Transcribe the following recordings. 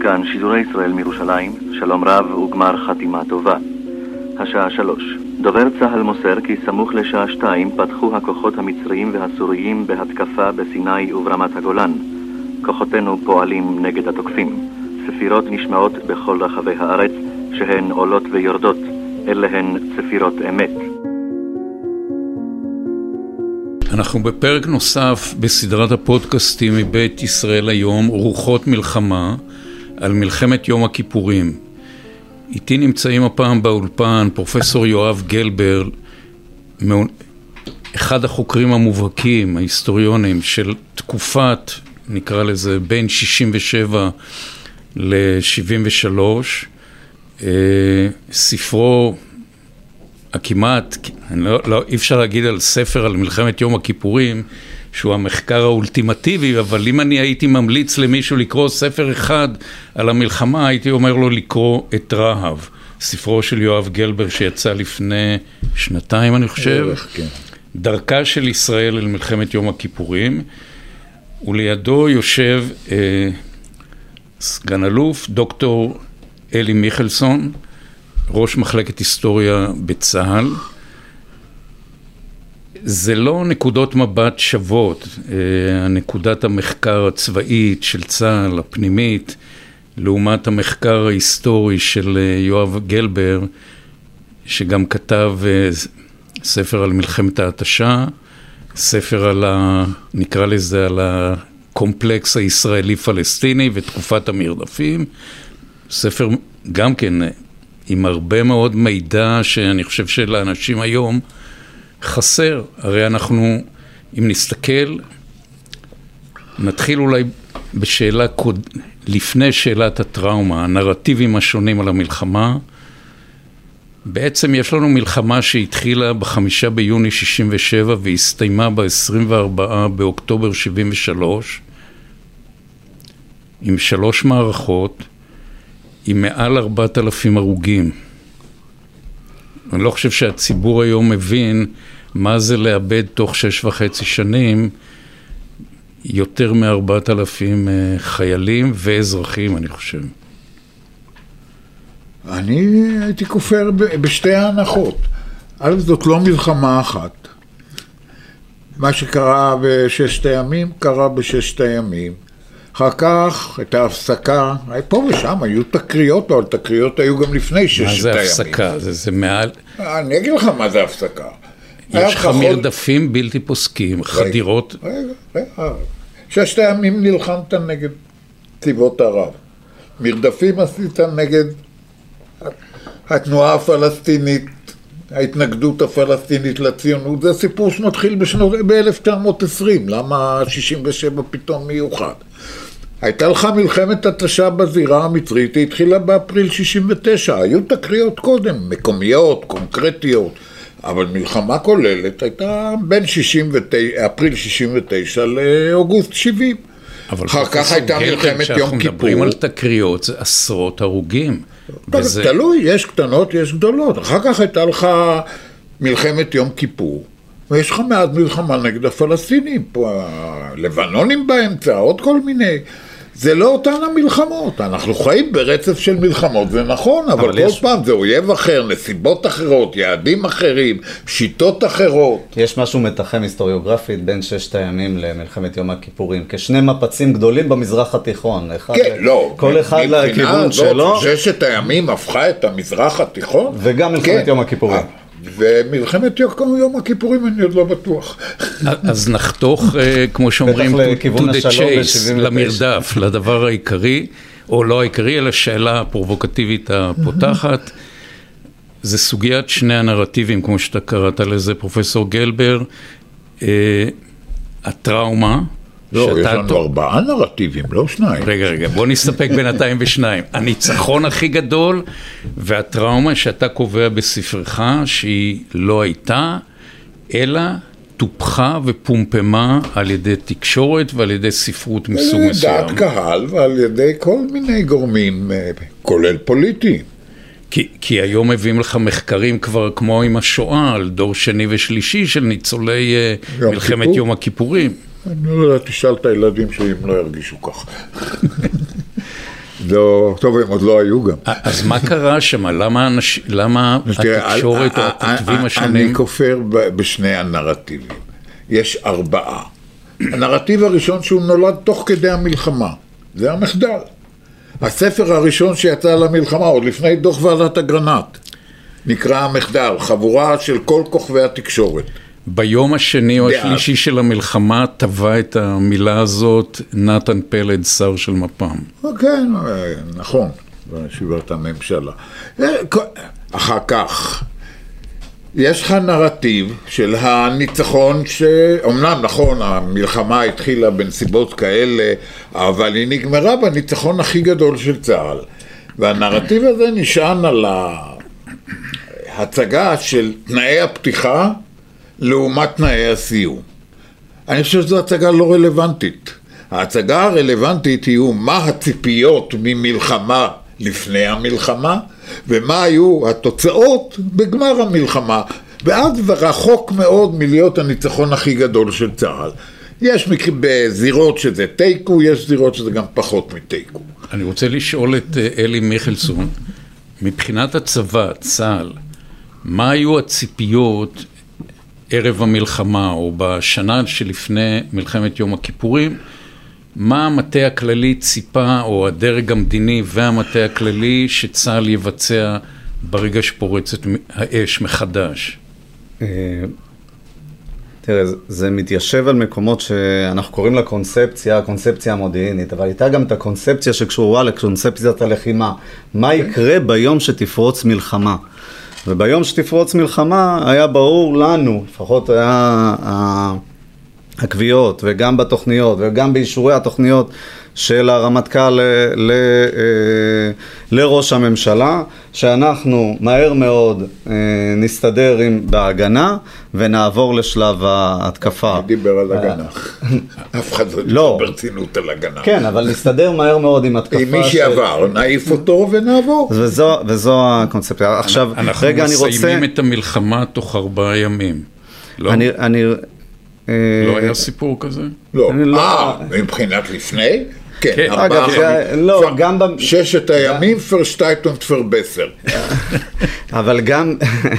כאן שידורי ישראל מירושלים, שלום רב וגמר חתימה טובה. השעה שלוש. דובר צה"ל מוסר כי סמוך לשעה שתיים פתחו הכוחות המצריים והסוריים בהתקפה בסיני וברמת הגולן. כוחותינו פועלים נגד התוקפים. צפירות נשמעות בכל רחבי הארץ, שהן עולות ויורדות. אלה הן צפירות אמת. אנחנו בפרק נוסף בסדרת הפודקאסטים מבית ישראל היום, רוחות מלחמה, על מלחמת יום הכיפורים. איתי נמצאים הפעם באולפן פרופסור יואב גלבר, אחד החוקרים המובהקים, ההיסטוריונים של תקופת, נקרא לזה, בין 67 ל-73. אה, ספרו הכמעט, לא, לא, אי אפשר להגיד על ספר על מלחמת יום הכיפורים שהוא המחקר האולטימטיבי, אבל אם אני הייתי ממליץ למישהו לקרוא ספר אחד על המלחמה, הייתי אומר לו לקרוא את רהב, ספרו של יואב גלבר שיצא לפני שנתיים אני חושב, כן. דרכה של ישראל אל מלחמת יום הכיפורים, ולידו יושב אה, סגן אלוף דוקטור אלי מיכלסון, ראש מחלקת היסטוריה בצה"ל. זה לא נקודות מבט שוות, אה, נקודת המחקר הצבאית של צה"ל, הפנימית, לעומת המחקר ההיסטורי של אה, יואב גלבר, שגם כתב אה, ספר על מלחמת ההתשה, ספר על ה... נקרא לזה, על הקומפלקס הישראלי-פלסטיני ותקופת המרדפים, ספר גם כן עם הרבה מאוד מידע שאני חושב שלאנשים היום חסר. הרי אנחנו, אם נסתכל, נתחיל אולי בשאלה, קוד... לפני שאלת הטראומה, הנרטיבים השונים על המלחמה. בעצם יש לנו מלחמה שהתחילה בחמישה ביוני 67' והסתיימה ב-24 באוקטובר 73' עם שלוש מערכות, עם מעל ארבעת אלפים הרוגים. אני לא חושב שהציבור היום מבין מה זה לאבד תוך שש וחצי שנים יותר מארבעת אלפים אה, חיילים ואזרחים, אני חושב. אני הייתי כופר בשתי ההנחות. א', זאת לא מלחמה אחת. מה שקרה בששת הימים, קרה בששת הימים. אחר כך הייתה הפסקה, פה ושם היו תקריות, אבל תקריות היו גם לפני ששת הימים. מה זה הפסקה? זה, זה מעל... אני אגיד לך מה זה הפסקה. יש לך מרדפים בלתי פוסקים, חדירות... רגע, רגע. ששת הימים נלחמת נגד צבאות ערב. מרדפים עשית נגד התנועה הפלסטינית, ההתנגדות הפלסטינית לציונות. זה סיפור שמתחיל ב-1920, למה 67 פתאום מיוחד? הייתה לך מלחמת התשה בזירה המצרית, היא התחילה באפריל 69, היו תקריות קודם, מקומיות, קונקרטיות, אבל מלחמה כוללת הייתה בין 69, אפריל 69 לאוגוסט 70. אבל אחר כך הייתה מלחמת יום כיפור. כשאנחנו מדברים על תקריות זה עשרות הרוגים. וזה... תלוי, יש קטנות, יש גדולות. אחר כך הייתה לך מלחמת יום כיפור, ויש לך מאז מלחמה נגד הפלסטינים, פה הלבנונים באמצע, עוד כל מיני. זה לא אותן המלחמות, אנחנו חיים ברצף של מלחמות, זה נכון, אבל, אבל כל יש... פעם זה אויב אחר, נסיבות אחרות, יעדים אחרים, שיטות אחרות. יש משהו מתחם היסטוריוגרפית בין ששת הימים למלחמת יום הכיפורים, כשני מפצים גדולים במזרח התיכון. אחד כן, ל... לא. כל אחד לכיוון שלו. ששת הימים הפכה את המזרח התיכון? וגם מלחמת כן. יום הכיפורים. ומלחמת יום הכיפורים אני עוד לא בטוח. אז נחתוך, אה, כמו שאומרים, to the chase, למרדף, לדבר העיקרי, או לא העיקרי, אלא שאלה הפרובוקטיבית הפותחת. זה סוגיית שני הנרטיבים, כמו שאתה קראת לזה, פרופסור גלבר, אה, הטראומה, לא, יש לנו ארבעה נרטיבים, לא שניים. רגע, רגע, בוא נסתפק בינתיים בשניים. הניצחון הכי גדול והטראומה שאתה קובע בספרך שהיא לא הייתה, אלא טופחה ופומפמה על ידי תקשורת ועל ידי ספרות מסוג מסוים. דעת קהל ועל ידי כל מיני גורמים, אה, כולל פוליטיים. כי, כי היום מביאים לך מחקרים כבר כמו עם השואה, על דור שני ושלישי של ניצולי אה, יום מלחמת כיפור. יום הכיפורים. אני לא יודע, תשאל את הילדים שלי אם לא ירגישו ככה. לא, טוב, הם עוד לא היו גם. אז מה קרה שם? למה, אנש... למה התקשורת או א- א- הכותבים א- השונים? אני כופר בשני הנרטיבים. יש ארבעה. הנרטיב הראשון שהוא נולד תוך כדי המלחמה, זה המחדל. הספר הראשון שיצא למלחמה, עוד לפני דוח ועדת אגרנט, נקרא המחדל, חבורה של כל כוכבי התקשורת. ביום השני או. השלישי של המלחמה טבע את המילה הזאת נתן פלד, שר של מפ"ם. כן, נכון, בישיבת הממשלה. אה, אחר כך, יש לך נרטיב של הניצחון שאומנם נכון, המלחמה התחילה בנסיבות כאלה, אבל היא נגמרה בניצחון הכי גדול של צה"ל. והנרטיב הזה נשען על ההצגה של תנאי הפתיחה לעומת תנאי הסיום. אני חושב שזו הצגה לא רלוונטית. ההצגה הרלוונטית היא מה הציפיות ממלחמה לפני המלחמה, ומה היו התוצאות בגמר המלחמה. ואז זה רחוק מאוד מלהיות הניצחון הכי גדול של צה"ל. יש מקרים בזירות שזה תיקו, יש זירות שזה גם פחות מתיקו. אני רוצה לשאול את אה, אלי מיכלסון, מבחינת הצבא, צה"ל, מה היו הציפיות ערב המלחמה או בשנה שלפני מלחמת יום הכיפורים? מה המטה הכללי ציפה, או הדרג המדיני והמטה הכללי, שצה"ל יבצע ברגע שפורצת האש מחדש? אה, תראה, זה- מתיישב על מקומות שאנחנו קוראים לה קונספציה, הקונספציה המודיעינית, אבל הייתה גם את הקונספציה שקשורה לקונספציית הלחימה. מה יקרה ביום שתפרוץ מלחמה? וביום שתפרוץ מלחמה היה ברור לנו, לפחות היה הקביעות, וגם בתוכניות, וגם באישורי התוכניות של הרמטכ"ל ל- ל- אה, לראש הממשלה, שאנחנו מהר מאוד אה, נסתדר עם, בהגנה ונעבור לשלב ההתקפה. הוא דיבר על הגנה. אף אחד לא לא. דיבר ברצינות על הגנה. כן, אבל נסתדר מהר מאוד עם התקפה עם מי שעבר, נעיף אותו ונעבור. וזו, הקונספציה. עכשיו, אנחנו רגע, אני רוצה... מסיימים את המלחמה תוך ארבעה ימים. לא, אני... אה, לא היה סיפור כזה? לא. לא- אה, מבחינת לפני? כן, כן. ארבעה אגב, זה- חמישים. לא, גם ב- ששת הימים פרשטייטון פרבסר. אבל גם,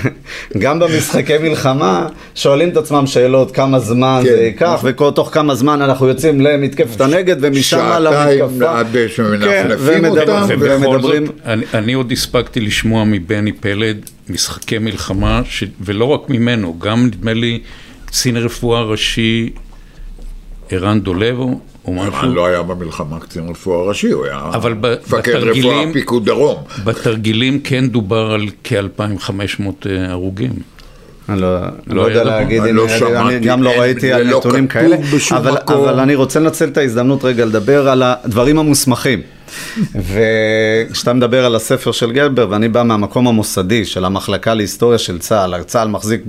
גם במשחקי מלחמה שואלים את עצמם שאלות כמה זמן כן, זה ייקח, נכון. ותוך כמה זמן אנחנו יוצאים למתקפת הנגד ומשם שעתיים למתקפה. עד שמנפנפים כן, אותם. ומדברים- אני, עוד הספקתי לשמוע מבני פלד משחקי מלחמה, ש... ולא רק ממנו, גם נדמה לי קצין רפואה ראשי ערן דולבו, או משהו. ערן לא היה במלחמה קצין רפואה ראשי, הוא היה מפקד רפואה בתרגילים- פיקוד דרום. בתרגילים כן דובר על כ-2,500 הרוגים. אני לא, לא לא יודע להגיד, אני לא אני, שמעתי, אני גם לא ראיתי על לא נתונים כאלה, אבל. אבל אני רוצה לנצל את ההזדמנות רגע לדבר על הדברים המוסמכים. וכשאתה מדבר על הספר של גלבר, ואני בא מהמקום המוסדי של המחלקה להיסטוריה של צה"ל, צה"ל מחזיק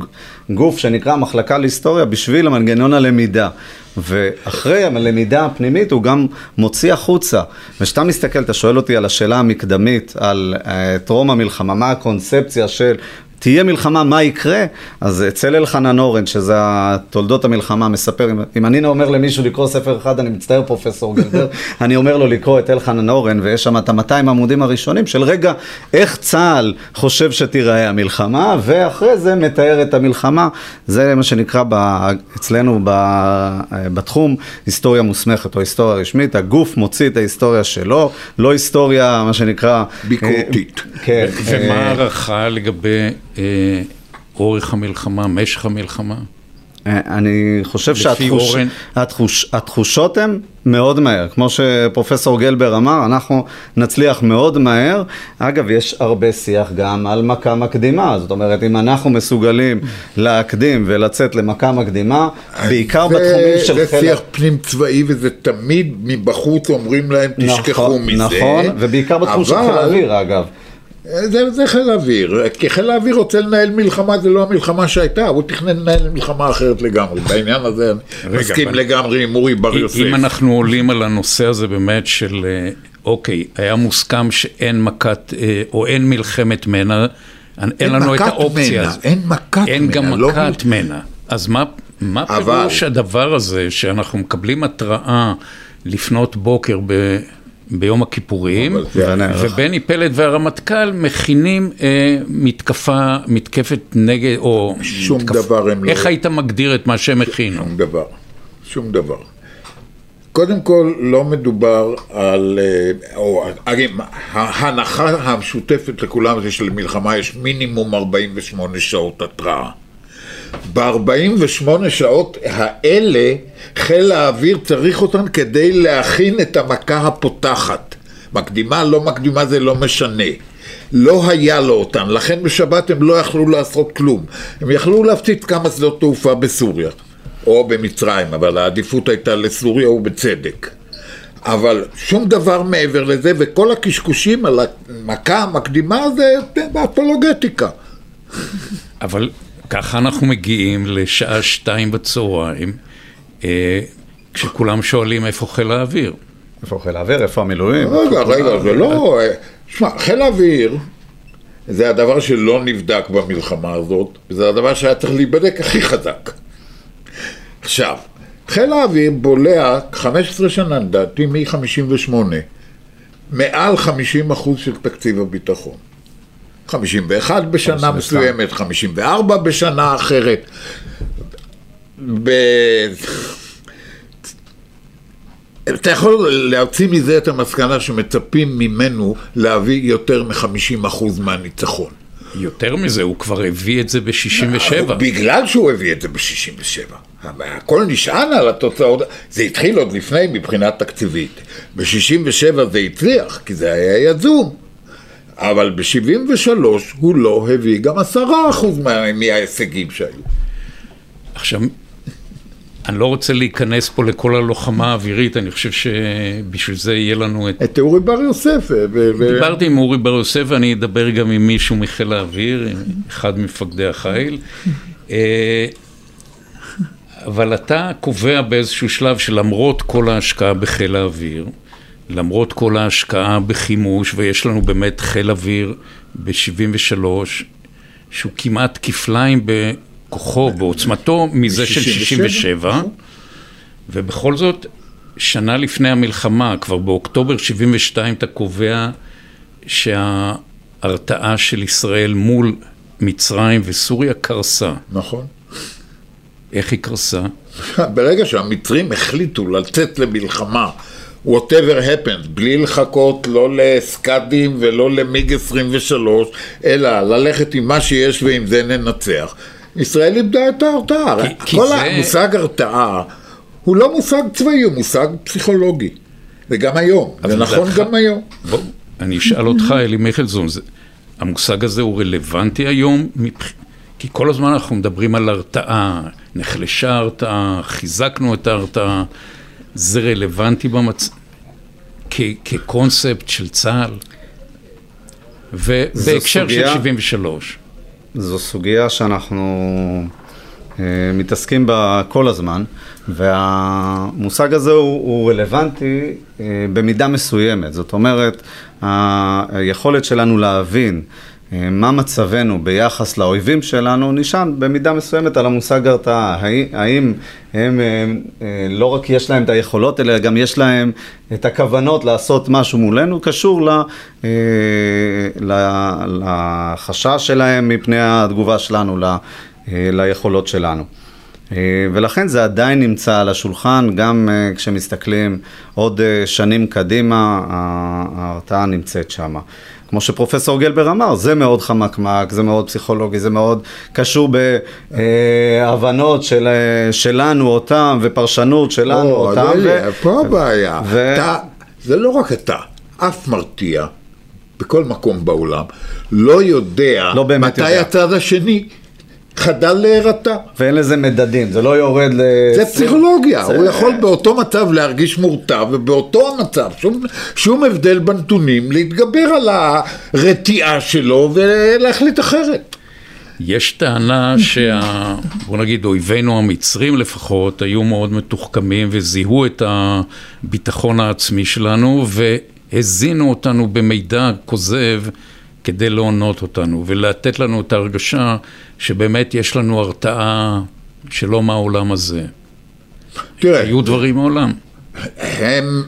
גוף שנקרא המחלקה להיסטוריה בשביל המנגנון הלמידה. ואחרי הלמידה הפנימית הוא גם מוציא החוצה. וכשאתה מסתכל, אתה שואל אותי על השאלה המקדמית, על uh, טרום המלחמה, מה הקונספציה של תהיה מלחמה, מה יקרה? אז אצל אלחנן אורן, שזה תולדות המלחמה, מספר, אם, אם אני אומר למישהו לקרוא ספר אחד, אני מצטער פרופסור גלבר, אני אומר לו לקרוא את אלחנן אורן, ויש שם את ה-200 עמודים הראשונים של רגע, איך צה"ל חושב שתיראה המלחמה, ואחרי זה מתאר את המלחמה. זה מה שנקרא ב, אצלנו ב, בתחום היסטוריה מוסמכת או היסטוריה רשמית, הגוף מוציא את ההיסטוריה שלו, לא היסטוריה, מה שנקרא... ביקורתית. אה, כן. ומה אה, ההערכה לגבי אורך המלחמה, משך המלחמה? אה, אני חושב לפי שהתחוש, אורן? התחוש, הן מאוד מהר. כמו שפרופסור גלבר אמר, אנחנו נצליח מאוד מהר. אגב, יש הרבה שיח גם על מכה מקדימה. זאת אומרת, אם אנחנו מסוגלים להקדים ולצאת למכה מקדימה, בעיקר זה- בתחומים של זה חיל... שיח פנים צבאי וזה תמיד מבחוץ אומרים להם תשכחו נכון, מזה. נכון, ובעיקר בתחום של חיל אבל- האוויר, אגב. זה, זה חיל האוויר, כי חיל האוויר רוצה לנהל מלחמה, זה לא המלחמה שהייתה, הוא תכנן לנהל מלחמה אחרת לגמרי, בעניין הזה אני מסכים אבל- לגמרי עם אורי בר יוסף. אם אנחנו עולים על הנושא הזה באמת של אה, אוקיי, היה מוסכם שאין מכת, אה, או אין מלחמת מנע, אין אין לנו את האופציה מנע, הזאת. אין מכת אין מנע, גם לא מכת מנע. אז מה, מה אבל- פירוש הדבר הזה שאנחנו מקבלים התראה לפנות בוקר ב... ביום הכיפורים. ובני פלד והרמטכ"ל מכינים אה, מתקפה, מתקפת נגד, או... שום מתקפ- דבר הם לא- איך היית מגדיר את מה שהם הכינו? שום דבר, שום דבר. קודם כל, לא מדובר על, אה, או, הרי מה, ההנחה המשותפת לכולם זה שלמלחמה יש מינימום 48 שעות התראה. ב-48 שעות האלה, חיל האוויר צריך אותן כדי להכין את המכה הפותחת. מקדימה, לא מקדימה, זה לא משנה. לא היה לו אותן, לכן בשבת הם לא יכלו לעשות כלום. הם יכלו להפציץ כמה שדות תעופה בסוריה, או במצרים, אבל העדיפות הייתה לסוריה ובצדק. אבל שום דבר מעבר לזה, וכל הקשקושים על המכה המקדימה זה באפולוגטיקה. אבל ככה אנחנו מגיעים לשעה שתיים בצהריים, אה, כשכולם שואלים איפה חיל האוויר. איפה חיל האוויר, איפה המילואים? רגע, רגע, זה לא... שמע, חיל האוויר זה הדבר שלא נבדק במלחמה הזאת, וזה הדבר שהיה צריך להיבדק הכי חזק. עכשיו, חיל האוויר בולע 15 שנה, לדעתי, מ-58, מעל 50 אחוז של תקציב הביטחון. 51 בשנה 52. מסוימת, 54 בשנה אחרת. ב... אתה יכול להוציא מזה את המסקנה שמצפים ממנו להביא יותר מ-50% מהניצחון. יותר מזה, הוא כבר הביא את זה ב-67. בגלל שהוא הביא את זה ב-67. הכל נשען על התוצאות, זה התחיל עוד לפני מבחינה תקציבית. ב-67 זה הצליח, כי זה היה יזום. אבל ב-73 הוא לא הביא גם 10% מה- מההישגים שהיו. עכשיו, אני לא רוצה להיכנס פה לכל הלוחמה האווירית, אני חושב שבשביל זה יהיה לנו את... את אורי בר יוסף. ו- ו- דיברתי עם אורי בר יוסף ואני אדבר גם עם מישהו מחיל האוויר, עם אחד ממפקדי החיל. אה, אבל אתה קובע באיזשהו שלב שלמרות כל ההשקעה בחיל האוויר, למרות כל ההשקעה בחימוש, ויש לנו באמת חיל אוויר ב-73, שהוא כמעט כפליים בכוחו, בעוצמתו, מזה של 67, ובכל זאת, שנה לפני המלחמה, כבר באוקטובר 72, אתה קובע שההרתעה של ישראל מול מצרים וסוריה קרסה. נכון. איך היא קרסה? ברגע שהמצרים החליטו לצאת למלחמה, whatever happened, בלי לחכות לא לסקאדים ולא למיג 23, אלא ללכת עם מה שיש ועם זה ננצח, ישראל איבדה את ההרתעה. כי- כי כל זה- המושג הרתעה הוא לא מושג צבאי, הוא מושג פסיכולוגי. וגם היום, זה נכון לדעתך- גם היום. בוא, אני אשאל אותך, אלי מיכלזון, זה, המושג הזה הוא רלוונטי היום? מבח... כי כל הזמן אנחנו מדברים על הרתעה, נחלשה ההרתעה, חיזקנו את ההרתעה, זה רלוונטי במצ... כ... כקונספט של צה"ל? ובהקשר של סוגיה- 73. זו סוגיה שאנחנו אה, מתעסקים בה כל הזמן, והמושג הזה הוא, הוא רלוונטי אה, במידה מסוימת. זאת אומרת, היכולת שלנו להבין מה מצבנו ביחס לאויבים שלנו נשען במידה מסוימת על המושג הרתעה. האם, האם הם אה, אה, לא רק יש להם את היכולות, אלא גם יש להם את הכוונות לעשות משהו מולנו, קשור ל, אה, ל, לחשש שלהם מפני התגובה שלנו ל, אה, ליכולות שלנו. אה, ולכן זה עדיין נמצא על השולחן, גם אה, כשמסתכלים עוד אה, שנים קדימה, ההרתעה נמצאת שם. כמו שפרופסור גלבר אמר, זה מאוד חמקמק, זה מאוד פסיכולוגי, זה מאוד קשור בהבנות של, אה, שלנו אותם ופרשנות שלנו או, אותם. אז ו- פה הבעיה. ו- אתה, זה לא רק אתה, אף מרתיע, בכל מקום בעולם, לא יודע לא מתי יודע. הצד השני חדל להירתע. ואין לזה מדדים, זה לא יורד ל... זה פסיכולוגיה, זה- הוא יכול באותו מצב להרגיש מורתע, ובאותו המצב, שום, שום הבדל בנתונים, להתגבר על הרתיעה שלו ולהחליט אחרת. יש טענה שה... בוא נגיד, אויבינו המצרים לפחות, היו מאוד מתוחכמים וזיהו את הביטחון העצמי שלנו, הזינו אותנו במידע כוזב כדי להונות אותנו ולתת לנו את ההרגשה שבאמת יש לנו הרתעה שלא מהעולם הזה. תראה, היו דברים מעולם. הם,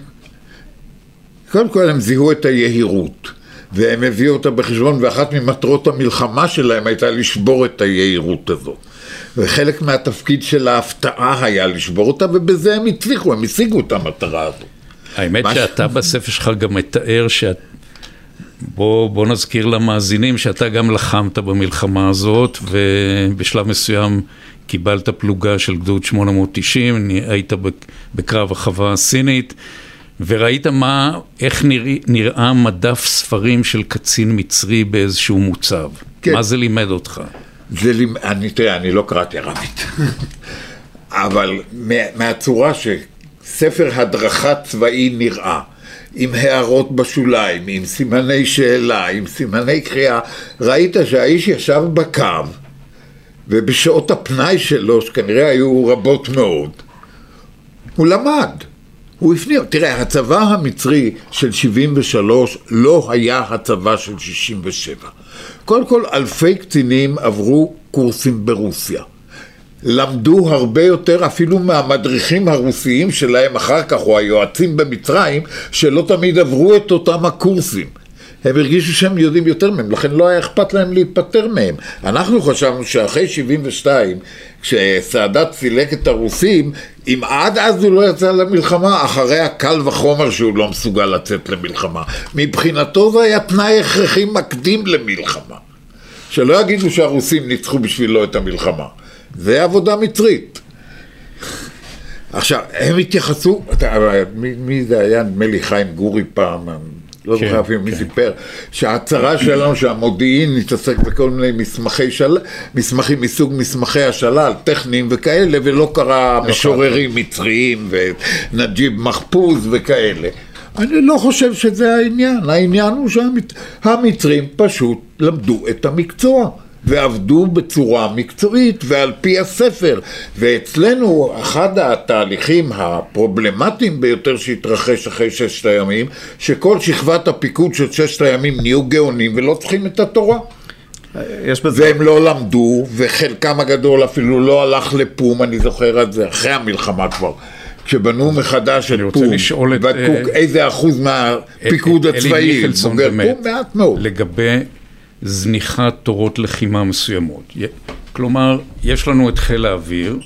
קודם כל הם זיהו את היהירות, והם הביאו אותה בחשבון, ואחת ממטרות המלחמה שלהם הייתה לשבור את היהירות הזאת. וחלק מהתפקיד של ההפתעה היה לשבור אותה, ובזה הם הצליחו, הם השיגו את המטרה הזאת. האמת מה ש- שאתה בספר שלך גם מתאר שאת... בוא, בוא נזכיר למאזינים שאתה גם לחמת במלחמה הזאת ובשלב מסוים קיבלת פלוגה של גדוד 890, היית בק- בקרב החווה הסינית וראית מה, איך נראה, נראה מדף ספרים של קצין מצרי באיזשהו מוצב. כן. מה זה לימד אותך? זה, לימ- אני, תראה, אני לא קראתי ערבית, אבל מה- מהצורה שספר הדרכה צבאי נראה, עם הערות בשוליים, עם סימני שאלה, עם סימני קריאה, ראית שהאיש ישב בקו, ובשעות הפנאי שלו, שכנראה היו רבות מאוד, הוא למד. הוא הפנים, תראה, הצבא המצרי של 73 לא היה הצבא של 67. קודם כל, אלפי קצינים עברו קורסים ברוסיה. למדו הרבה יותר אפילו מהמדריכים הרוסיים שלהם אחר כך, או היועצים במצרים, שלא תמיד עברו את אותם הקורסים. הם הרגישו שהם יודעים יותר מהם, לכן לא היה אכפת להם להיפטר מהם. אנחנו חשבנו שאחרי 72, כשסאדאת סילק את הרוסים, אם עד אז הוא לא יצא למלחמה, אחרי הקל וחומר שהוא לא מסוגל לצאת למלחמה. מבחינתו זה היה תנאי הכרחי מקדים למלחמה. שלא יגידו שהרוסים ניצחו בשבילו את המלחמה. זה עבודה מצרית. עכשיו, הם התייחסו, אתה- מי, מי זה היה, נדמה לי חיים גורי פעם, לא כן, זוכר אפילו מי כן. סיפר, שההצהרה שלנו שהמודיעין מתעסק בכל מיני מסמכי של... מסמכים מסוג מסמכי השלל, טכניים וכאלה, ולא קרא משוררים מצריים ונג'יב מחפוז וכאלה. אני לא חושב שזה העניין, העניין הוא שהמצרים פשוט למדו את המקצוע. ועבדו בצורה מקצועית ועל פי הספר. ואצלנו אחד התהליכים הפרובלמטיים ביותר שהתרחש אחרי ששת הימים, שכל שכבת הפיקוד של ששת הימים נהיו גאונים ולא צריכים את התורה. יש בזה... והם לא למדו, וחלקם הגדול אפילו לא הלך לפום, אני זוכר את זה, אחרי המלחמה כבר. כשבנו מחדש את פום, בדקו אה, איזה אחוז מהפיקוד אלי הצבאי, מיכלסון בוגר באמת, מעט מאוד. לגבי זניחת תורות לחימה מסוימות. כלומר, יש לנו את חיל האוויר,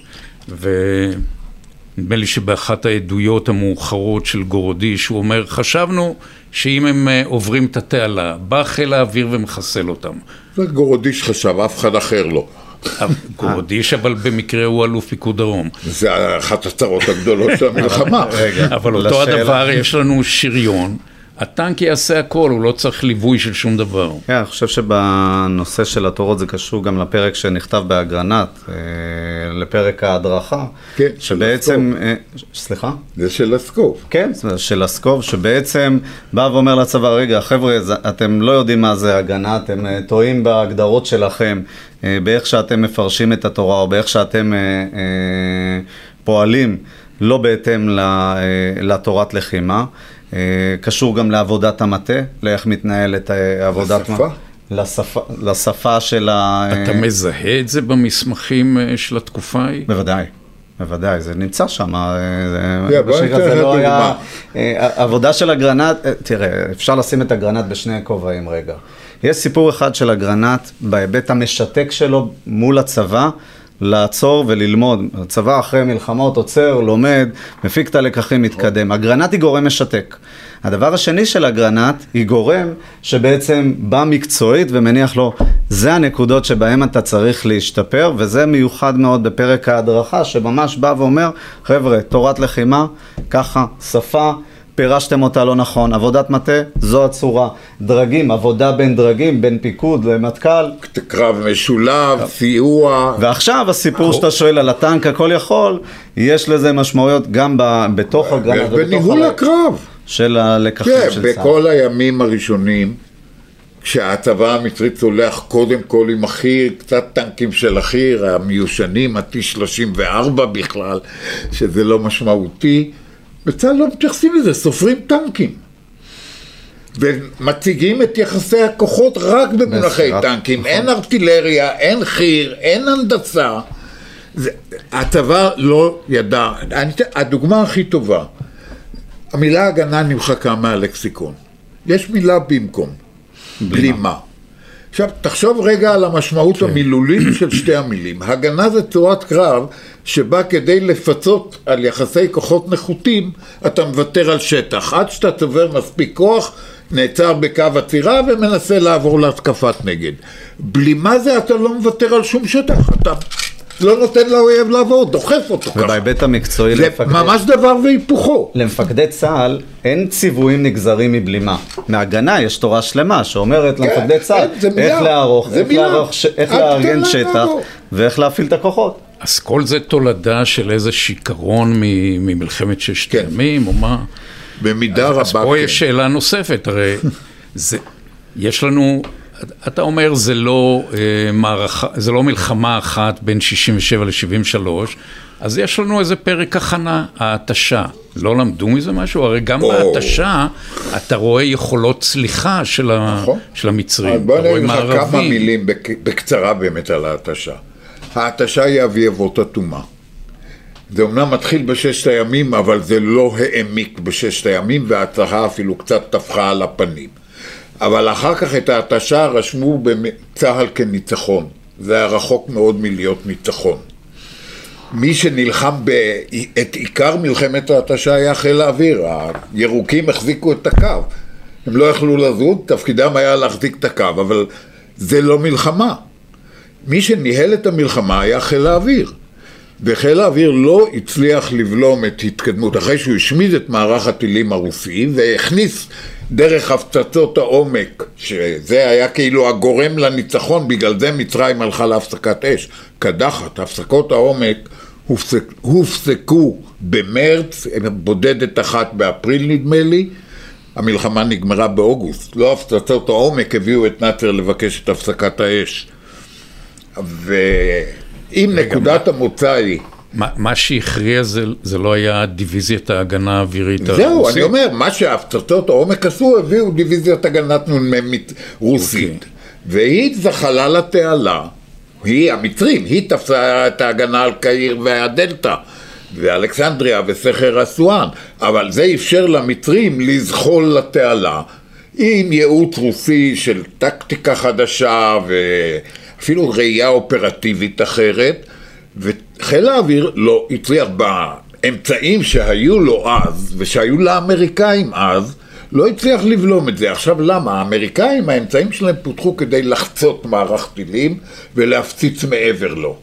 ונדמה לי שבאחת העדויות המאוחרות של גורודיש, הוא אומר, חשבנו שאם הם אה, עוברים את התעלה, בא חיל האוויר ומחסל אותם. זה גורודיש חשב, אף אחד אחר לא. גורודיש, אבל במקרה הוא אלוף פיקוד דרום. זה אחת הצרות הגדולות של המלחמה. אבל אותו. הדבר, יש לנו שריון, הטנק יעשה הכל, הוא לא צריך ליווי של שום דבר. כן, אני חושב שבנושא של התורות זה קשור גם לפרק שנכתב באגרנט, אה, לפרק ההדרכה. כן, שבעצם, אה, סליחה? זה של הסקוף. כן, של הסקוב, שבעצם בא ואומר לצבא, רגע, חבר'ה, אתם לא יודעים מה זה הגנה, אתם אה, טועים בהגדרות שלכם, באיך שאתם מפרשים את התורה, או באיך שאתם פועלים, לא בהתאם לתורת לחימה. אה, קשור גם לעבודת המטה, לאיך מתנהלת אה, עבודת... לשפה? לשפה, לשפה של ה... אתה מזהה את זה במסמכים אה, של התקופה ההיא? בוודאי, בוודאי, זה נמצא שם. אה, בשיר הזה לא היה... דוגמה. אה, עבודה של אגרנט, אה, תראה, אפשר לשים את אגרנט בשני כובעים רגע. יש סיפור אחד של אגרנט בהיבט המשתק שלו מול הצבא. לעצור וללמוד. הצבא אחרי מלחמות עוצר, לומד, מפיק את הלקחים, מתקדם. אגרנט היא גורם משתק. הדבר השני של אגרנט היא גורם שבעצם בא מקצועית ומניח לו, זה הנקודות שבהן אתה צריך להשתפר, וזה מיוחד מאוד בפרק ההדרכה, שממש בא ואומר, חבר'ה, תורת לחימה, ככה, שפה, פירשתם אותה לא נכון, עבודת מטה, זו הצורה. דרגים, עבודה בין דרגים, בין פיקוד למטכ"ל. קרב משולב, סיוע. ועכשיו הסיפור שאתה שואל על הטנק הכל יכול, יש לזה משמעויות גם בתוך הגרנט ובתוך בניהול הקרב. של הלקחים כן, של צה"ל. בכל הימים הראשונים, כשהצבא המצרי צולח קודם כל עם החי"ר, קצת טנקים של החי"ר, המיושנים, ה-T-34 בכלל, שזה לא משמעותי, בצה"ל לא מתייחסים לזה, סופרים טנקים. ומציגים את יחסי הכוחות רק במונחי טנקים, נכון. אין ארטילריה, אין חי"ר, אין הנדסה. זה, הצבא לא ידע, אני, הדוגמה הכי טובה, המילה הגנה נמחקה מהלקסיקון. יש מילה במקום, בלימה. עכשיו, תחשוב רגע על המשמעות המילולית של שתי המילים. הגנה זה צורת קרב שבה כדי לפצות על יחסי כוחות נחותים, אתה מוותר על שטח. עד שאתה צובר מספיק כוח, נעצר בקו עצירה ומנסה לעבור להתקפת נגד. בלימה זה אתה לא מוותר על שום שטח, אתה לא נותן לאויב לעבור, דוחף אותו ככה. ובהיבט המקצועי זה למפקדי- ממש דבר והיפוכו. למפקדי צה"ל אין ציוויים נגזרים מבלימה. מהגנה יש תורה שלמה שאומרת למפקדי צה"ל כן, זה מילה. איך לערוך, זה איך לארגן שטח. ואיך להפעיל את הכוחות. אז כל זה תולדה של איזה שיכרון מ- ממלחמת ששת כן. הימים, או מה? במידה רבה אז פה כן. יש שאלה נוספת, הרי זה, יש לנו, אתה אומר זה לא אה, מערכה, זה לא מלחמה אחת בין 67 ל-73, אז יש לנו איזה פרק הכנה, ההתשה. לא למדו מזה משהו? הרי גם או. בהתשה אתה רואה יכולות צליחה של, ה, נכון. של המצרים. בוא נגיד לך כמה. מילים בק- בקצרה באמת על ההתשה. ההתשה היא אבי אבות הטומאה. זה אומנם מתחיל בששת הימים, אבל זה לא העמיק בששת הימים, וההצלחה אפילו קצת טפחה על הפנים. אבל אחר כך את ההתשה רשמו בצה"ל כניצחון. זה היה רחוק מאוד מלהיות ניצחון. מי שנלחם ב... את עיקר מלחמת ההתשה היה חיל האוויר, הירוקים החזיקו את הקו. הם לא יכלו לזוז, תפקידם היה להחזיק את הקו, אבל זה לא מלחמה. מי שניהל את המלחמה היה חיל האוויר. וחיל האוויר לא הצליח לבלום את התקדמות, אחרי שהוא השמיד את מערך הטילים הרוסי והכניס דרך הפצצות העומק, שזה היה כאילו הגורם לניצחון, בגלל זה מצרים הלכה להפסקת אש, קדחת, הפסקות העומק הופסק, הופסקו במרץ, בודדת אחת באפריל נדמה לי, המלחמה נגמרה באוגוסט, לא הפצצות העומק הביאו את נאצר לבקש את הפסקת האש. ואם נקודת המוצא היא מה, מה שהכריע זה, זה לא היה דיוויזיית ההגנה האווירית זהו, אני אומר, מה שהפצצות העומק עשו, הביאו דיוויזיית הגנת נ"מ רוסית. והיא זחלה לתעלה, היא, המצרים, היא תפסה את ההגנה על קהיר והדלתא, ואלכסנדריה וסכר אסואן, אבל זה אפשר למצרים לזחול לתעלה, עם ייעוץ רוסי של טקטיקה חדשה ואפילו ראייה אופרטיבית אחרת, וחיל האוויר לא הצליח באמצעים שהיו לו אז, ושהיו לאמריקאים אז, לא הצליח לבלום את זה. עכשיו למה? האמריקאים, האמצעים שלהם פותחו כדי לחצות מערך טילים ולהפציץ מעבר לו.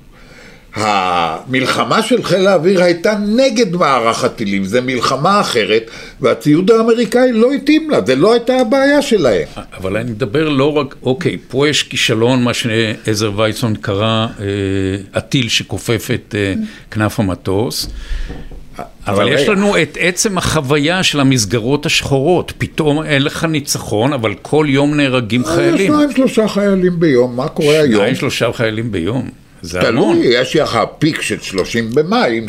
המלחמה של חיל האוויר הייתה נגד מערך הטילים, זו מלחמה אחרת, והציוד האמריקאי לא התאים לה, זה לא הייתה הבעיה שלהם. אבל אני מדבר לא רק, אוקיי, פה יש כישלון, מה שעזר וייסון קרא, אה, הטיל שכופף את אה, כנף המטוס. אבל יש. לנו את עצם החוויה של המסגרות השחורות. פתאום אין לך ניצחון, אבל כל יום נהרגים חיילים. שניים שלושה חיילים ביום, מה קורה היום? שניים, שלושה חיילים ביום. זה המון. תלוי, יש לך פיק של 30 במאי עם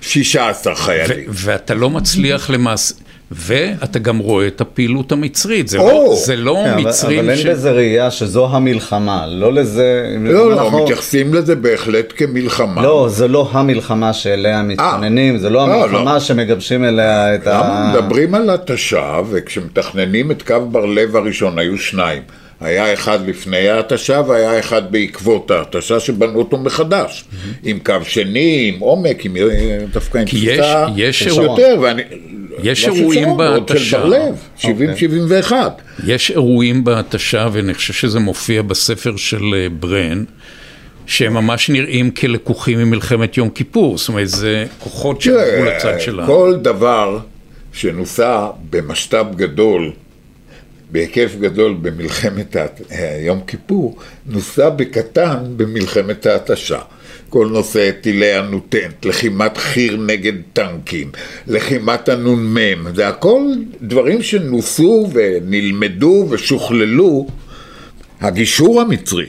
16 ו- חיילים. ואתה לא מצליח למעשה, ואתה גם רואה את הפעילות המצרית. זה או! לא, זה לא כן, אבל- מצרים אבל אין ש... בזה ראייה שזו המלחמה, לא לזה... לא, לא, אנחנו- מתייחסים לזה בהחלט כמלחמה. לא, זה לא המלחמה שאליה מתכוננים, זה לא לא, המלחמה לא. שמגבשים אליה את ה... מדברים על התשה, וכשמתכננים את קו בר לב הראשון היו שניים. היה אחד לפני ההתשה והיה אחד בעקבות ההתשה שבנו אותו מחדש. עם קו שני, עם עומק, עם דווקא עם יש- תפיסה יש אירוע- יותר, ואני... יש לא אירועים בהתשה. של בר לב, 70-71. יש אירועים בהתשה, ואני חושב שזה מופיע בספר של אה, ברן, שהם ממש נראים כלקוחים ממלחמת יום כיפור. זאת אומרת, זה כוחות תראה, לצד שלנו. כל דבר שנוסע במשת"פ גדול, בהיקף גדול במלחמת אה, יום כיפור, נוסע בקטן במלחמת ההתשה. כל נושא טילי הנוטנט, לחימת חי"ר נגד טנקים, לחימת הנ"מ, זה הכל דברים שנוסו ונלמדו ושוכללו. הגישור המצרי.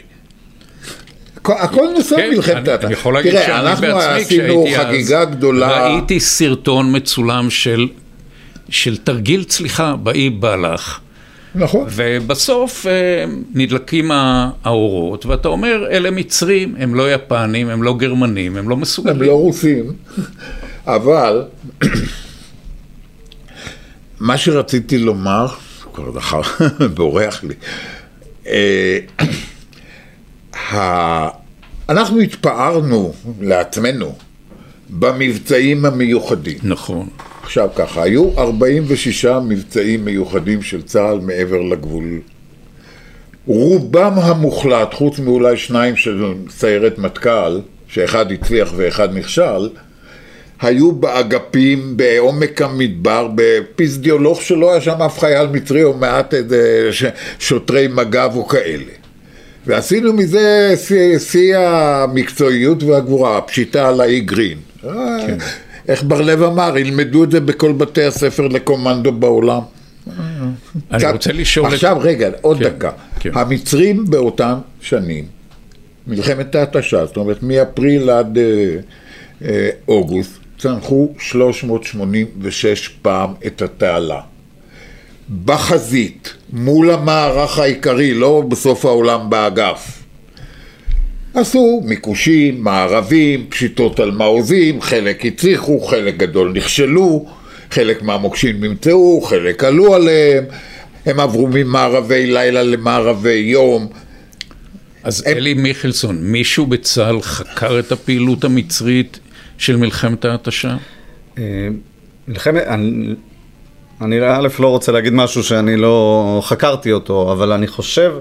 הכל- נוסע כן, במלחמת אני, ההתשה. אני יכול להגיד תראה, שאני אנחנו בעצמי, עשינו כשהייתי חגיגה אז, גדולה. ראיתי סרטון מצולם של, של תרגיל צליחה באי בלח, נכון. ובסוף אה, נדלקים האורות, ואתה אומר, אלה מצרים, הם לא יפנים, הם לא גרמנים, הם לא מסוגלים. הם לא רוסים, אבל מה שרציתי לומר, כבר דחר, בורח לי, אה, אנחנו התפארנו לעצמנו במבצעים המיוחדים. נכון. עכשיו ככה, היו 46 מבצעים מיוחדים של צה"ל מעבר לגבול. רובם המוחלט, חוץ מאולי שניים של סיירת מטכ"ל, שאחד הצליח ואחד נכשל, היו באגפים, בעומק המדבר, בפסדיולוך שלא היה שם אף חייל מצרי או מעט איזה שוטרי מג"ב או כאלה. ועשינו מזה שיא המקצועיות והגבורה, הפשיטה על האי גרין. כן. איך בר לב אמר, ילמדו את זה בכל בתי הספר לקומנדו בעולם. אני רוצה לשאול. עכשיו רגע, עוד כן, דקה. כן. המצרים באותן שנים, מלחמת ההתשה, זאת אומרת מאפריל עד אה, אה, אוגוסט, צנחו 386 פעם את התעלה. בחזית, מול המערך העיקרי, לא בסוף העולם באגף. עשו מיקושים, מערבים, פשיטות על מעוזים, חלק הצליחו, חלק גדול נכשלו, חלק מהמוקשים נמצאו, חלק עלו עליהם, הם עברו ממערבי לילה למערבי יום. אז הם- אלי מיכלסון, מישהו בצה"ל חקר את הפעילות המצרית של מלחמת ההתשה? אה, מלחמת, אני א' לא רוצה להגיד משהו שאני לא חקרתי אותו, אבל אני חושב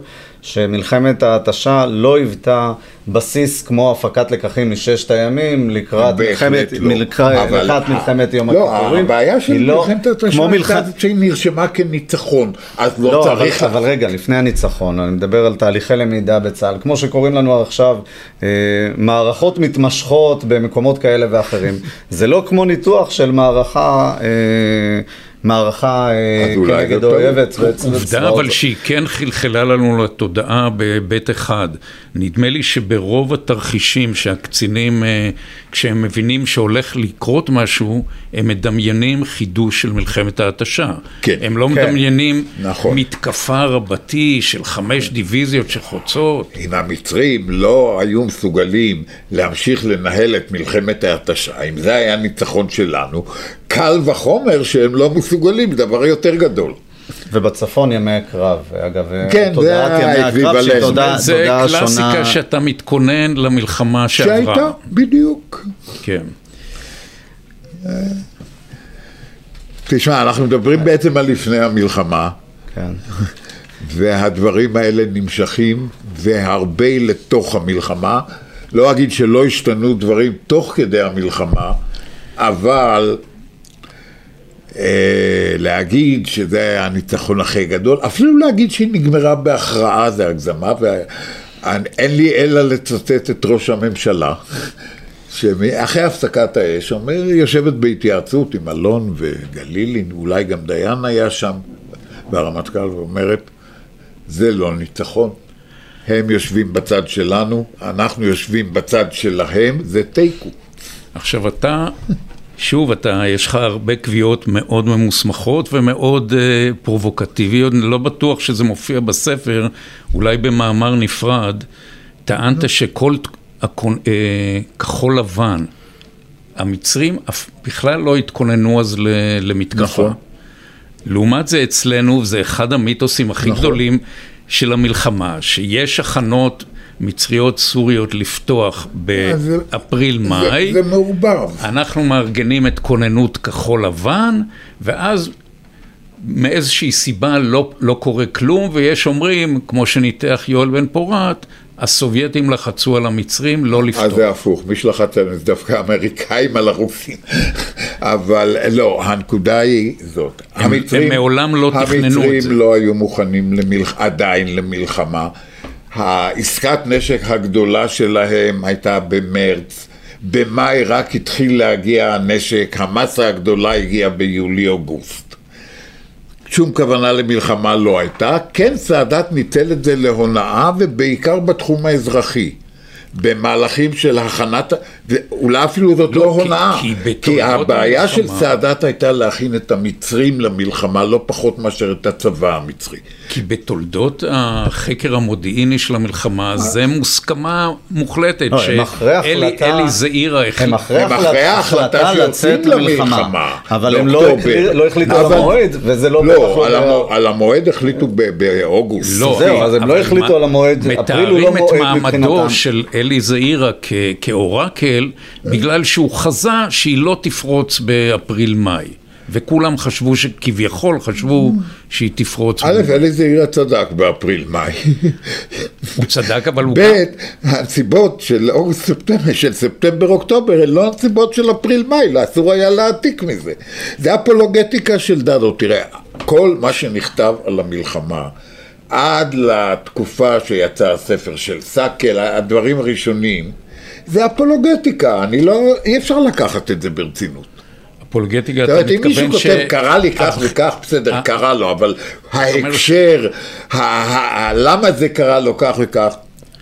שמלחמת ההתשה לא היוותה בסיס כמו הפקת לקחים מששת הימים לקראת מלחמת, לא. מלחמת, אבל- לקראת מלחמת יום לא, הכיפורים. הבעיה של לא- מלחמת ההתשה מלחמת... שהיא נרשמה כניצחון, אז לא, לא, אבל, צריך... אבל רגע, לפני הניצחון, אני מדבר על תהליכי למידה בצה"ל, כמו שקוראים לנו עכשיו, אה, מערכות מתמשכות במקומות כאלה ואחרים. זה לא כמו ניתוח של מערכה, אה, מערכה אה, כנגד טוב. אויבת. עובדה אבל שהיא כן חלחלה לנו לתודעה בהיבט אחד. נדמה לי שברוב התרחישים שהקצינים, אה, כשהם מבינים שהולך לקרות משהו, הם מדמיינים חידוש של מלחמת ההתשה. כן. הם לא כן. מדמיינים נכון. מתקפה רבתי של חמש דיוויזיות שחוצות. אם המצרים לא היו מסוגלים להמשיך לנהל את מלחמת ההתשה, אם זה היה ניצחון שלנו, קל וחומר שהם לא מסוגלים, דבר יותר גדול. ובצפון ימי הקרב, אגב, כן, תודעת זה ימי הקרב שהיא. תודעה זה תודעה קלאסיקה שונה. שאתה מתכונן למלחמה שעברה. שהייתה, בדיוק. כן. תשמע, אנחנו מדברים בעצם על לפני המלחמה, כן. והדברים האלה נמשכים, והרבה לתוך המלחמה. לא אגיד שלא השתנו דברים תוך כדי המלחמה, אבל אה, להגיד שזה היה הניצחון הכי גדול, אפילו להגיד שהיא נגמרה בהכרעה זה הגזמה, ואין לי אלא לצטט את ראש הממשלה, שאחרי הפסקת האש, אומר, יושבת בהתייעצות עם אלון וגלילי, אולי גם דיין היה שם, והרמטכ"ל, ואומרת, זה לא ניצחון. הם יושבים בצד שלנו, אנחנו יושבים בצד שלהם, זה תיקו. עכשיו אתה, שוב, אתה, יש לך הרבה קביעות מאוד ממוסמכות ומאוד אה, פרובוקטיביות, אני לא בטוח שזה מופיע בספר, אולי במאמר נפרד. טענת שכל הקונ... אה, כחול לבן, המצרים אף, בכלל לא התכוננו אז ל, למתקפה. נכון. לעומת זה אצלנו, זה אחד המיתוסים הכי נכון. גדולים של המלחמה, שיש הכנות מצריות סוריות לפתוח אז באפריל-מאי. זה, זה מעורבב. אנחנו מארגנים את כוננות כחול לבן, ואז מאיזושהי סיבה לא, לא קורה כלום, ויש אומרים, כמו שניתח יואל בן פורת, הסובייטים לחצו על המצרים לא אז לפתור. זה הפוך, מי שלחץ עלינו זה דווקא האמריקאים על הרוסים. אבל לא, הנקודה היא זאת. הם- הם מעולם לא תכננו את זה. המצרים לא היו מוכנים למלח... עדיין למלחמה. העסקת נשק הגדולה שלהם הייתה במרץ. במאי רק התחיל להגיע הנשק, המסה הגדולה הגיעה ביולי-אוגוסט. שום כוונה למלחמה לא הייתה, כן סאדאת ניצל את זה להונאה ובעיקר בתחום האזרחי. במהלכים של הכנת, ואולי אפילו זאת לא, לא, כי- הונאה, כי כי בתולדות הבעיה של המלחמה- סאדאת הייתה להכין את המצרים למלחמה, לא פחות מאשר את הצבא המצרי. כי בתולדות החקר המודיעיני של המלחמה, זה מוסכמה מוחלטת, לא, הם אחרי החלטה- שאלי זעירה הם החליט. אחרי הם אחרי החלטה לצאת למלחמה, אבל הם לא לא החליטו על המועד, וזה לא בטח לא, על לא- על המועד החליטו באוגוסט. לא, זהו, אז הם לא החליטו מה- על המועד, אפריל הוא לא מועד מתארים את מעמדו מבחינתם. של אלי זעירה כאורקל, בגלל שהוא חזה שהיא לא תפרוץ באפריל-מאי. וכולם חשבו שכביכול חשבו שהיא תפרוץ. א', אלי זעירה צדק באפריל-מאי. הוא צדק, אבל הוא... ב', הסיבות של אוגוסט-ספטמבר, של ספטמבר-אוקטובר, הן לא הסיבות של אפריל-מאי, לא, אסור היה להעתיק מזה. זה אפולוגטיקה של דדו. תראה, כל מה שנכתב על המלחמה, עד לתקופה שיצא הספר של סאקל, הדברים הראשונים, זה אפולוגטיקה, אני לא, אי אפשר לקחת את זה ברצינות. אפולוגטיקה, זאת אתה אומרת, אם מישהו מתכוון ש... כותב, קרה לי כך אה, וכך, בסדר, אה, קרה לו, אבל ההקשר, למה זה קרה לו כך וכך,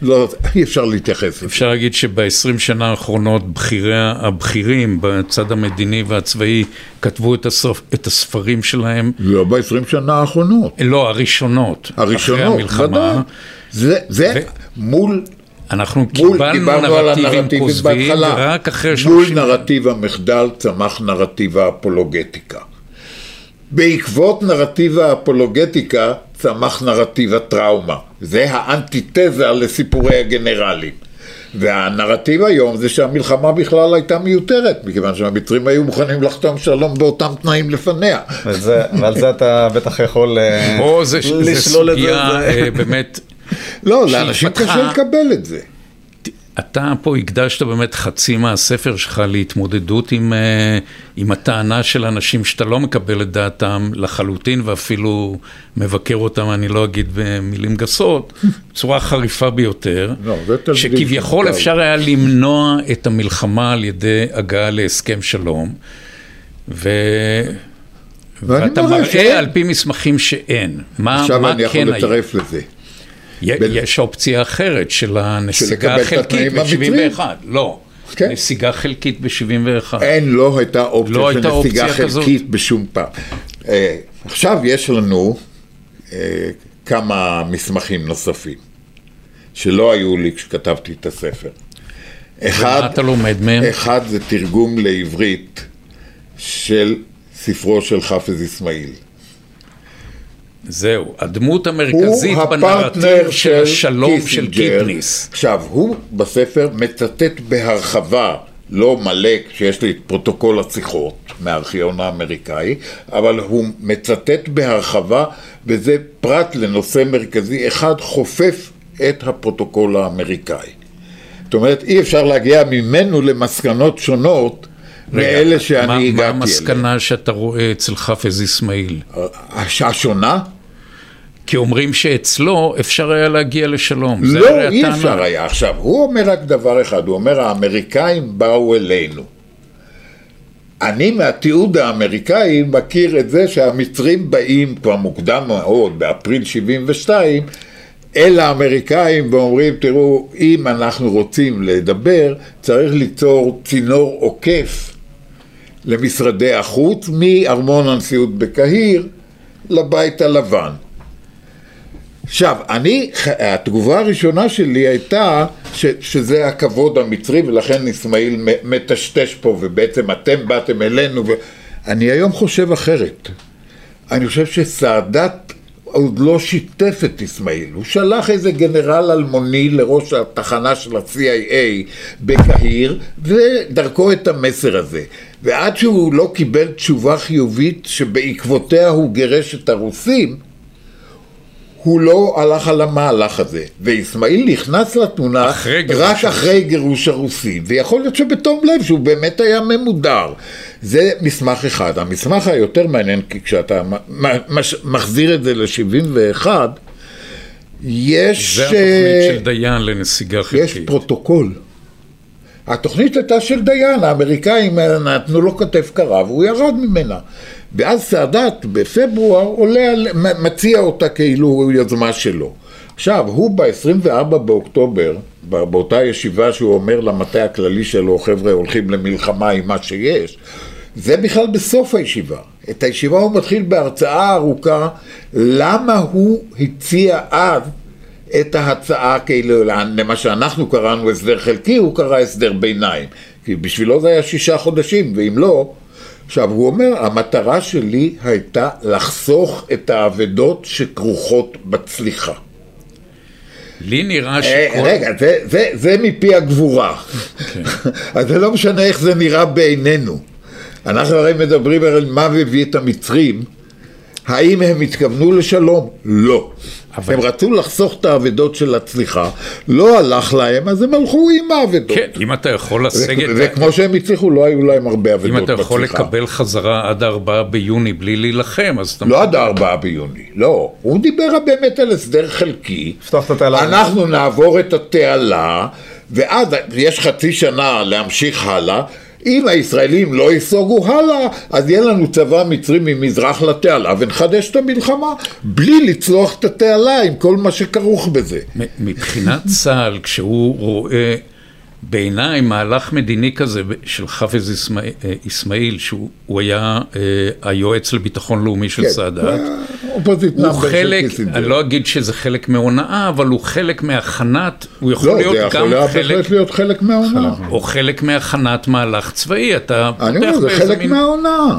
לא, אי אפשר להתייחס. אפשר להגיד שב-20 שנה האחרונות בכירי, הבכירים בצד המדיני והצבאי כתבו את, הספ... את הספרים שלהם, לא ב-20 שנה האחרונות. לא, הראשונות, הראשונות. ודאי. זה, זה ו- מול, אנחנו מול, קיבלנו דיברנו על נרטיבים כוזבים. ורק אחרי מול 30... נרטיב המחדל צמח נרטיב האפולוגטיקה. בעקבות נרטיב האפולוגטיקה צמח נרטיב הטראומה. זה האנטיתזה לסיפורי הגנרלים. והנרטיב היום זה שהמלחמה בכלל הייתה מיותרת, מכיוון שהמצרים היו מוכנים לחתום שלום באותם תנאים לפניה. וזה- ועל זה אתה בטח יכול אה, לשלול את זה. סוגיה זה- אה, באמת, לא, לאנשים קשה לקבל את זה. אתה פה הקדשת באמת חצי מהספר שלך להתמודדות עם, אה, עם הטענה של אנשים שאתה לא מקבל את דעתם לחלוטין ואפילו מבקר אותם, אני לא אגיד במילים גסות, בצורה חריפה ביותר, לא, שכביכול. אפשר היה למנוע את המלחמה על ידי הגעה להסכם שלום, ו... ואתה מראה שאין. על פי מסמכים שאין. מה, עכשיו מה אני יכול כן היה? לצרף לזה. י- בין- יש אופציה אחרת של הנסיגה החלקית התנאים המצריים? ב-71, לא, כן. נסיגה חלקית ב-71. אין, לא הייתה אופציה לא של הייתה נסיגה אופציה כזאת. חלקית בשום פעם. אה, עכשיו יש לנו אה, כמה מסמכים נוספים, שלא היו לי כשכתבתי את הספר. אחד, מה אתה לומד מהם? אחד זה תרגום לעברית של ספרו של חאפז אסמאעיל. זהו, הדמות הוא המרכזית הפרטנר בנרטיב של של השלום של. קיפניס. עכשיו, הוא בספר מצטט בהרחבה, לא מלא, כשיש לי את פרוטוקול השיחות מהארכיון האמריקאי, אבל הוא מצטט בהרחבה, וזה פרט לנושא מרכזי אחד, חופף את הפרוטוקול האמריקאי. זאת אומרת, אי אפשר להגיע ממנו למסקנות שונות מאלה מה- שאני מה הגעתי אליהן. המסקנה שאתה רואה אצל חאפז אסמאעיל? הש- השונה? כי אומרים שאצלו אפשר היה להגיע לשלום. לא, אי הטענה. אפשר היה. עכשיו, הוא אומר רק דבר אחד, הוא אומר, האמריקאים באו אלינו. אני מהתיעוד האמריקאי מכיר את זה שהמצרים באים כבר מוקדם מאוד, באפריל 72, אל האמריקאים ואומרים, תראו, אם אנחנו רוצים לדבר, צריך ליצור צינור עוקף למשרדי החוץ, מארמון הנשיאות בקהיר לבית הלבן. עכשיו, אני, התגובה הראשונה שלי הייתה ש, שזה הכבוד המצרי ולכן אסמאעיל מטשטש פה ובעצם אתם באתם אלינו ואני היום חושב אחרת. אני חושב שסאדאת עוד לא שיתף את אסמאעיל, הוא שלח איזה גנרל אלמוני לראש התחנה של ה-CIA בקהיר ודרכו את המסר הזה. ועד שהוא לא קיבל תשובה חיובית שבעקבותיה הוא גירש את הרוסים, הוא לא הלך על המהלך הזה, ואסמאעיל נכנס לתמונה אחרי גירוש רק הרוסים. אחרי גירוש הרוסים, ויכול להיות שבתום לב שהוא באמת היה ממודר. זה מסמך אחד. המסמך היותר מעניין, כי כשאתה מחזיר את זה ל-71, יש... זה אה, התוכנית של דיין לנסיגה יש חלקית. פרוטוקול. התוכנית הייתה של דיין, האמריקאים נתנו לו כתף קרה והוא ירד ממנה. ואז סאדאת בפברואר עולה, מציע אותה כאילו הוא יוזמה שלו. עכשיו, הוא ב-24 באוקטובר באותה ישיבה שהוא אומר למטה הכללי שלו, חבר'ה, הולכים למלחמה עם מה שיש, זה בכלל בסוף הישיבה. את הישיבה הוא מתחיל בהרצאה ארוכה, למה הוא הציע אז את ההצעה כאילו, למה שאנחנו קראנו הסדר חלקי, הוא קרא הסדר ביניים. כי בשבילו זה היה שישה חודשים, ואם לא... עכשיו, הוא אומר, המטרה שלי הייתה לחסוך את האבדות שכרוכות בצליחה. לי נראה אה, שכל... רגע, זה, זה, זה מפי הגבורה. כן. אז זה לא משנה איך זה נראה בעינינו. אנחנו הרי מדברים על מה מביא את המצרים. האם הם התכוונו לשלום? לא. אבל- הם רצו לחסוך את האבדות של הצליחה, לא הלך להם, אז הם הלכו עם האבדות. כן, אם אתה יכול לסגת... וכמו שהם הצליחו, לא היו להם הרבה אבדות אם בצליחה. אתה יכול לקבל חזרה עד ה-4 ביוני בלי להילחם, אז אתה... לא עד הארבעה ביוני, לא. הוא דיבר באמת על הסדר חלקי. לפתוח את התעלה. אנחנו נעבור את התעלה, ואז יש חצי שנה להמשיך הלאה. אם הישראלים לא ייסוגו הלאה, אז יהיה לנו צבא מצרי ממזרח לתעלה ונחדש את המלחמה בלי לצלוח את התעלה עם כל מה שכרוך בזה. מבחינת צה"ל, כשהוא רואה בעיניי מהלך מדיני כזה של חאפז אסמאעיל- אה, אסמאעיל, שהוא הוא היה אה, היועץ לביטחון לאומי של כן, סאדאת, הוא חלק. אני לא אגיד שזה חלק מהונאה, אבל הוא חלק מהכנת, הוא יכול לא, זה להיות יכול גם חלק, בהחלט להיות חלק מהעונה. או חלק מהכנת מהלך צבאי, אתה אני פותח אומר, זה באיזה חלק מין-.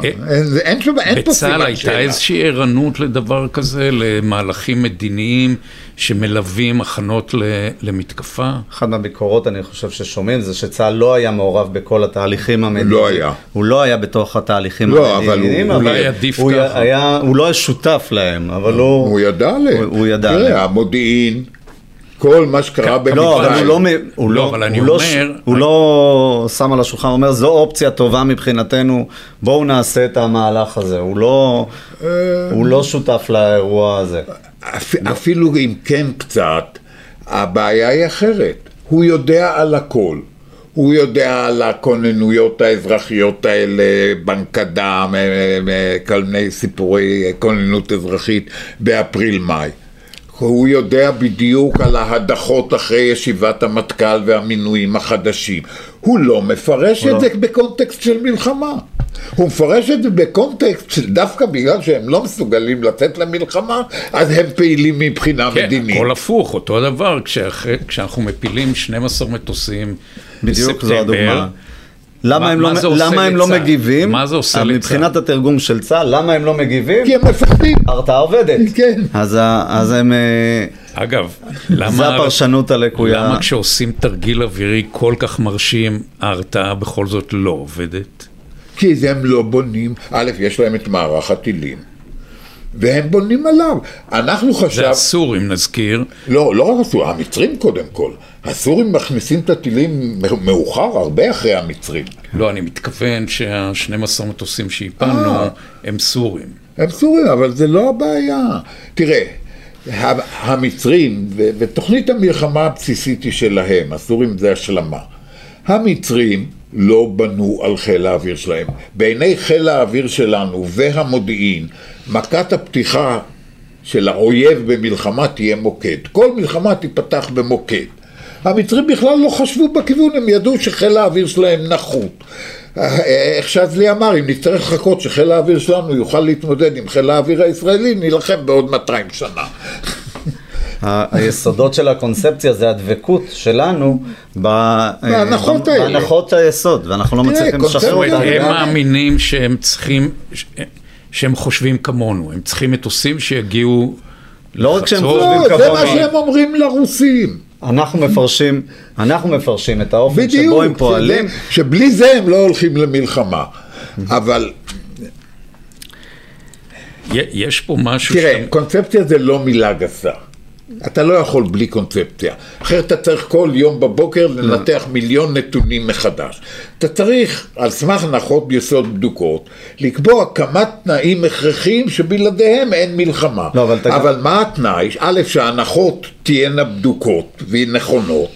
אה, אין זה- אין שם- אין פה בצה"ל סימן הייתה שאלה. איזושהי ערנות לדבר כזה, למהלכים מדיניים שמלווים הכנות ל- למתקפה? אחת מהביקורות, אני חושב ששומעים, זה שצה"ל לא היה מעורב בכל התהליכים המדיניים. לא היה. הוא לא היה בתוך התהליכים לא, אבל המדיניים, הוא- אולי עדיף הוא ככה. היה, הוא לא היה שותף להם, אבל הוא... הוא ידע עליהם. הוא- הוא ידע תראה, עליהם. המודיעין, כל מה שקרה כן, לא, אבל במצרים. הוא לא, הוא לא, לא, אבל אני הוא לא, אומר- הוא לא שם על השולחן, הוא אומר, זו אופציה טובה מבחינתנו, בואו נעשה את המהלך הזה. הוא לא, אה, הוא לא שותף לאירוע הזה. אפ- אפילו אם כן קצת, הבעיה היא אחרת. הוא יודע על הכל. הוא יודע על הכוננויות האזרחיות האלה, בנק הדם, אה, אה, כל מיני סיפורי כוננות אזרחית באפריל-מאי. הוא יודע בדיוק על ההדחות אחרי ישיבת המטכ"ל והמינויים החדשים. הוא לא מפרש את זה בקונטקסט של מלחמה. הוא מפרש את זה בקונטקסט של דווקא בגלל שהם לא מסוגלים לצאת למלחמה, אז הם פעילים מבחינה כן, מדינית. הכל הפוך, אותו דבר, כשאחרי- כשאנחנו מפילים 12 מטוסים בדיוק זו בספטמבר, הדוגמה. למה מה- הם מה לא, למה הם לא לצה"ל? מגיבים? מה זה עושה לצה"ל? מבחינת התרגום של צה"ל, למה הם לא מגיבים? כי הם מפחדים. ההרתעה עובדת. כן. אז, ה- אז הם... אה, אגב, למה... זה הפרשנות הלקויה. למה כשעושים תרגיל אווירי כל כך מרשים, ההרתעה בכל זאת לא עובדת? כי זה הם לא בונים, א', יש להם את מערך הטילים, והם בונים עליו. אנחנו זה חשב... הסורים, נזכיר. לא, לא רק הסורים, המצרים קודם כל. הסורים מכניסים את הטילים מאוחר, הרבה אחרי המצרים. לא, אני מתכוון שה-12 מטוסים שהפלנו אה. הם סורים. הם סורים, אבל זה לא הבעיה. תראה, המצרים, ותוכנית המלחמה הבסיסית היא שלהם, הסורים זה השלמה. המצרים לא בנו על חיל האוויר שלהם. בעיני חיל האוויר שלנו והמודיעין, מכת הפתיחה של האויב במלחמה תהיה מוקד. כל מלחמה תיפתח במוקד. המצרים בכלל לא חשבו בכיוון, הם ידעו שחיל האוויר שלהם נחות. איך שזלי אמר, אם נצטרך לחכות שחיל האוויר שלנו יוכל להתמודד עם חיל האוויר הישראלי, נילחם בעוד 200 שנה. היסודות של הקונספציה זה הדבקות שלנו בהנחות אה, האלה. בהנחות היסוד, ואנחנו לא מצליחים לשחרר אותה. הם מאמינים שהם צריכים, ש- שהם חושבים כמונו, הם צריכים מטוסים שיגיעו לא רק שהם לחצור. חושבים לא, זה כמונו. מה שהם אומרים לרוסים. אנחנו מפרשים, אנחנו מפרשים את האופן בדיוק. שבו הם פועלים. שזה- שבלי זה הם לא הולכים למלחמה. אבל יש פה משהו תראה, שאתה- קונספציה זה לא מילה גסה. אתה לא יכול בלי קונספציה. אחרת אתה צריך כל יום בבוקר לנתח מיליון נתונים מחדש. אתה צריך, על סמך הנחות יסוד בדוקות, לקבוע כמה תנאים הכרחיים שבלעדיהם אין מלחמה. לא, אבל אתה- אבל מה התנאי? א', שההנחות תהיינה בדוקות ונכונות.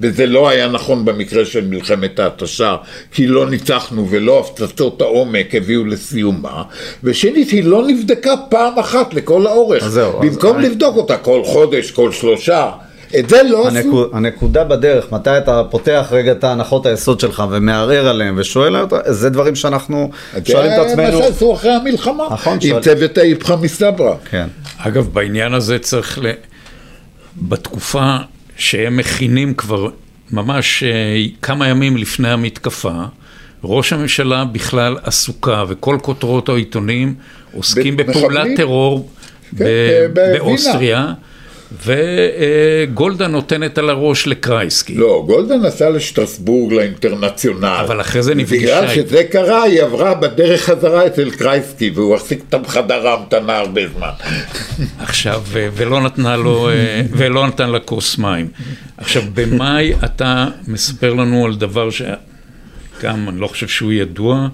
וזה לא היה נכון במקרה של מלחמת ההתשה, כי לא ניצחנו ולא הפצצות העומק הביאו לסיומה, ושנית, היא לא נבדקה פעם אחת לכל האורך. אז זהו, אז במקום אני- לבדוק אותה כל חודש, כל שלושה, את זה לא עשו. הנקוד, הנקודה בדרך, מתי אתה פותח רגע את ההנחות היסוד שלך ומערער עליהם ושואל אותם, זה דברים שאנחנו שואלים את עצמנו. זה מה שעשו אחרי המלחמה, נכון, עם שואל- צוות האיפכא מסתברא. כן. אגב, בעניין הזה צריך ל... בתקופה שהם מכינים כבר ממש אה, כמה ימים לפני המתקפה, ראש הממשלה בכלל עסוקה, וכל כותרות העיתונים עוסקים? בפעולת טרור כן. באוסטריה, וגולדה נותנת על הראש לקרייסקי. לא, גולדה נסעה לשטרסבורג לאינטרנציונל. אבל אחרי זה נפגשה בגלל. שזה קרה, היא עברה בדרך חזרה אצל קרייסקי, והוא החזיק אותה בחדר ההמתנה הרבה זמן. עכשיו, ולא נתנה לו, אה, ולא נתן לה כוס מים. עכשיו, במאי אתה מספר לנו על דבר שגם, אני לא חושב שהוא ידוע,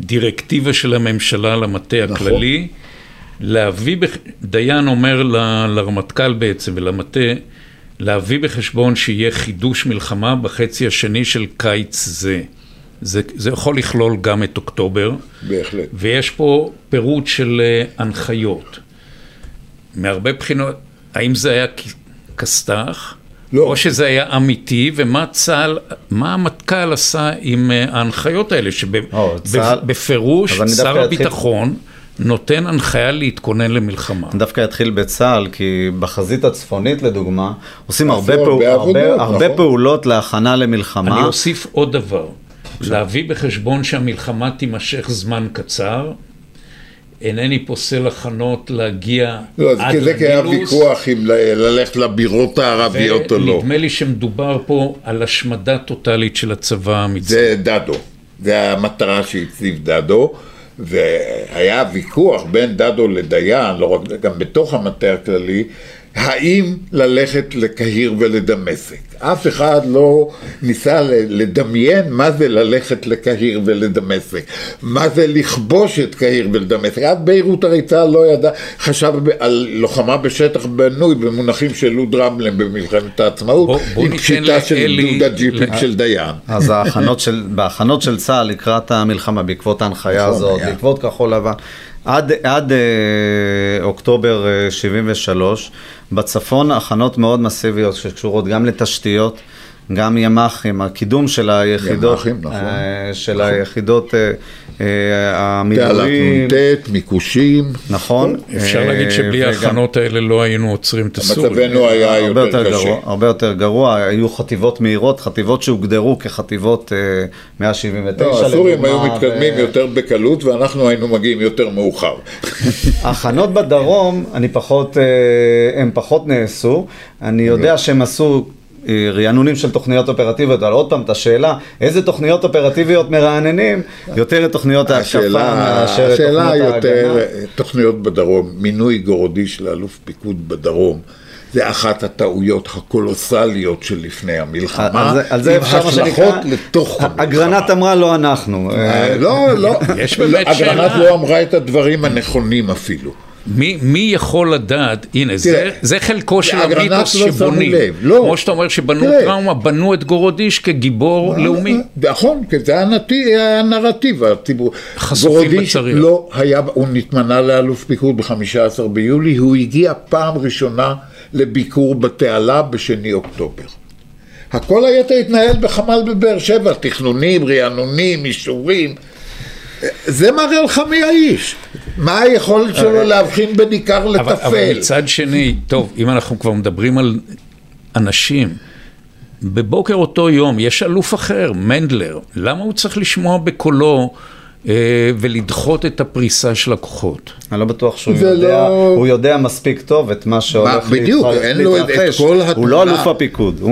דירקטיבה של הממשלה למטה נכון. הכללי, להביא, בח... דיין אומר ל- לרמטכ"ל בעצם ולמטה, להביא בחשבון שיהיה חידוש מלחמה בחצי השני של קיץ זה. זה, זה יכול לכלול גם את אוקטובר. בהחלט. ויש פה פירוט של אה, הנחיות. מהרבה בחינות, האם זה היה כסת"ח? לא. או שזה היה אמיתי, ומה צה"ל, מה המטכ"ל עשה עם אה, ההנחיות האלה, צה"ל- שבפירוש אז אני שר הביטחון נותן הנחיה להתכונן למלחמה. אני דווקא אתחיל בצה"ל, כי בחזית הצפונית לדוגמה, עושים עשו הרבה, פעול, הרבה עבודות, הרבה, הרבה נכון. פעולות להכנה למלחמה. אני אוסיף עוד דבר, להביא בחשבון שהמלחמה תימשך זמן קצר, אינני פוסל הכנות להגיע לא, עד כי זה כי היה. ויכוח אם ל- ללכת לבירות הערביות או לא. ונדמה לי שמדובר פה על השמדה טוטאלית של הצבא המצרי. זה דדו, זה המטרה שהציב דדו, והיה ויכוח בין דדו לדיין, לא רק, גם בתוך המטה הכללי, האם ללכת לקהיר ולדמשק. אף אחד לא ניסה לדמיין מה זה ללכת לקהיר ולדמשק, מה זה לכבוש את קהיר ולדמשק. עד ביירות הרי צה"ל לא ידע, חשב על לוחמה בשטח בנוי במונחים של לוד רמלם במלחמת העצמאות, בוא- בוא עם פשיטה של לאלי- גדוד הג'יפים ל- של דיין. אז ההכנות של, בהכנות של צה"ל לקראת המלחמה, בעקבות ההנחיה נכון, הזאת, היה. בעקבות כחול לבן, עד, עד אה, אוקטובר אה, 73, בצפון הכנות מאוד מסיביות שקשורות גם לתשתיות, גם ימ"חים, הקידום של היחידות, ימ"חים, נכון. אה, של היחידות, אה, אה, תעלת המילואים, נ"ט, מיקושים, נכון. אפשר אה, להגיד שבלי ההכנות האלה לא היינו עוצרים את הסורים. מצבנו היה יותר קשה. הרבה יותר גרוע, היו חטיבות מהירות, חטיבות שהוגדרו כחטיבות אה, 179 לא, הסורים היו מתקדמים יותר בקלות ואנחנו היינו מגיעים יותר מאוחר. ההכנות בדרום, אני פחות, אה, הם פחות נעשו. אני יודע שהם עשו אה, רענונים של תוכניות אופרטיביות, אבל עוד פעם, את השאלה, איזה תוכניות אופרטיביות מרעננים, יותר את תוכניות השאלה, מאשר את השאלה תוכניות יותר, ההגנה. תוכניות בדרום, מינוי גורודיש לאלוף פיקוד בדרום. זה אחת הטעויות הקולוסליות של לפני המלחמה, על זה- על זה עם אפשר מה שנקרא, השלכות לתוך המלחמה. אגרנט אמרה לא אנחנו. אה, אה, לא, לא, יש באמת אגרנט. לא אמרה את הדברים הנכונים אפילו. מי, מי יכול לדעת, הנה, זה, תראה, זה חלקו של המיתוס לא שבונים. לא. כמו שאתה אומר שבנו תראה. טראומה, בנו את גורודיש כגיבור לאומי. נכון, כי זה הנתי- הנרטיב הציבור. חשופים בצריח. לא היה, הוא נתמנה לאלוף פיקוד ב-15 ביולי, הוא הגיע פעם ראשונה לביקור בתעלה בשני אוקטובר. הכל היתר התנהל בחמ"ל בבאר שבע, תכנונים, רענונים, אישורים. זה מראה לך מי האיש. מה היכולת שלו להבחין בין עיקר אבל, אבל לטפל. מצד שני, טוב, אם אנחנו כבר מדברים על אנשים, בבוקר אותו יום יש אלוף אחר, מנדלר, למה הוא צריך לשמוע בקולו ולדחות את הפריסה של הכוחות? אני לא בטוח שהוא יודע, לא- הוא יודע מספיק טוב את מה שהולך בדיוק, להתרחש. אין לו את- את כל הוא לא התמונה. אלוף הפיקוד, הוא,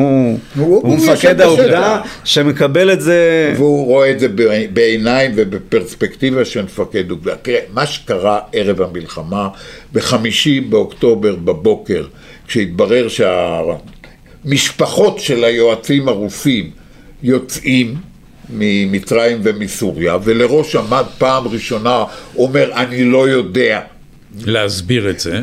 הוא- הוא, מפקד האוגדה בשטח. שמקבל את זה, והוא רואה את זה בעיניים ובפרספקטיבה של מפקד אוגדה. תראה, מה שקרה ערב המלחמה, בחמישי באוקטובר בבוקר, כשהתברר שהמשפחות של היועצים הרוסים יוצאים ממצרים ומסוריה, ולראש עמד פעם ראשונה, אומר, אני לא יודע. להסביר את זה.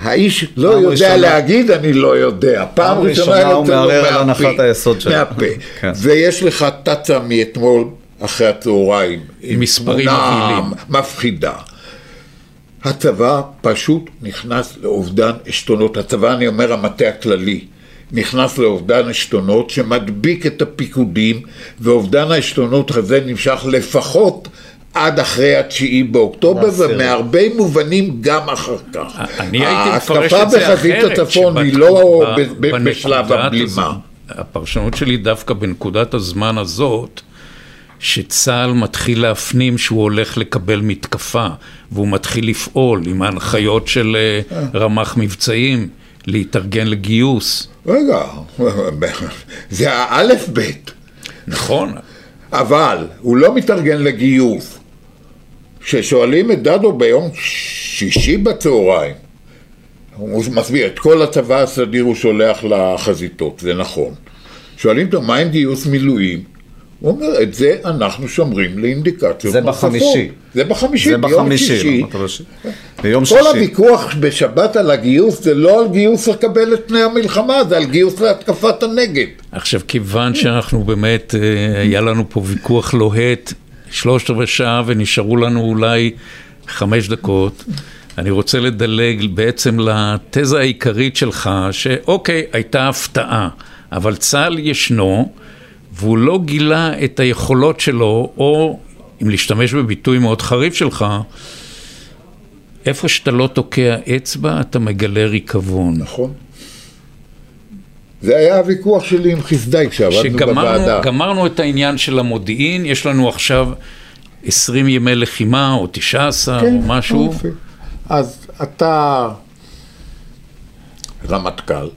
האיש לא יודע ראשונה- להגיד אני לא יודע. פעם פעם ראשונה ראשונה הוא מערער על. הנחת היסוד שלו. מהפה. כן. ויש לך תצה מאתמול אחרי הצהריים. עם מספרים מבהילים. מפחידה. הצבא פשוט נכנס לאובדן עשתונות. הצבא, אני אומר, המטה הכללי. נכנס לאובדן עשתונות שמדביק את הפיקודים, ואובדן העשתונות הזה נמשך לפחות עד אחרי התשיעי באוקטובר. ומהרבה מובנים גם אחר כך. אני הייתי מפרש ההתקפה את זה בחזית אחרת. הצפון היא לא בשלב הבלימה. הפרשנות שלי דווקא בנקודת הזמן הזאת, שצה"ל מתחיל להפנים שהוא הולך לקבל מתקפה, והוא מתחיל לפעול עם ההנחיות של אה, רמ"ח מבצעים, להתארגן לגיוס. רגע, זה האלף-בית. נכון, אבל הוא לא מתארגן לגיוס. כששואלים את דדו ביום שישי בצהריים, הוא מסביר, את כל הצבא הסדיר הוא שולח לחזיתות, זה נכון. שואלים אותו, מה עם גיוס מילואים? הוא אומר, את זה אנחנו שומרים לאינדיקציות זה נוספות." בחמישי. זה בחמישי, זה ביום בחמישי, שישי. ביום כל שישי. הוויכוח בשבת על הגיוס זה לא על גיוס לקבל את פני המלחמה, זה על גיוס להתקפת הנגד. עכשיו, כיוון שאנחנו באמת, אה, היה לנו פה ויכוח לוהט, שלושת רבעי שעה, ונשארו לנו אולי חמש דקות, אני רוצה לדלג בעצם לתזה העיקרית שלך, שאוקיי, הייתה הפתעה, אבל צה"ל ישנו, והוא לא גילה את היכולות שלו, או, אם להשתמש בביטוי מאוד חריף שלך, איפה שאתה לא תוקע אצבע, אתה מגלה ריקבון. נכון. זה היה הוויכוח שלי עם חסדאי כשעבדנו בוועדה. שגמרנו גמרנו את העניין של המודיעין, יש לנו עכשיו 20 ימי לחימה, או 19, כן, או משהו. יופי. אז אתה רמטכ"ל,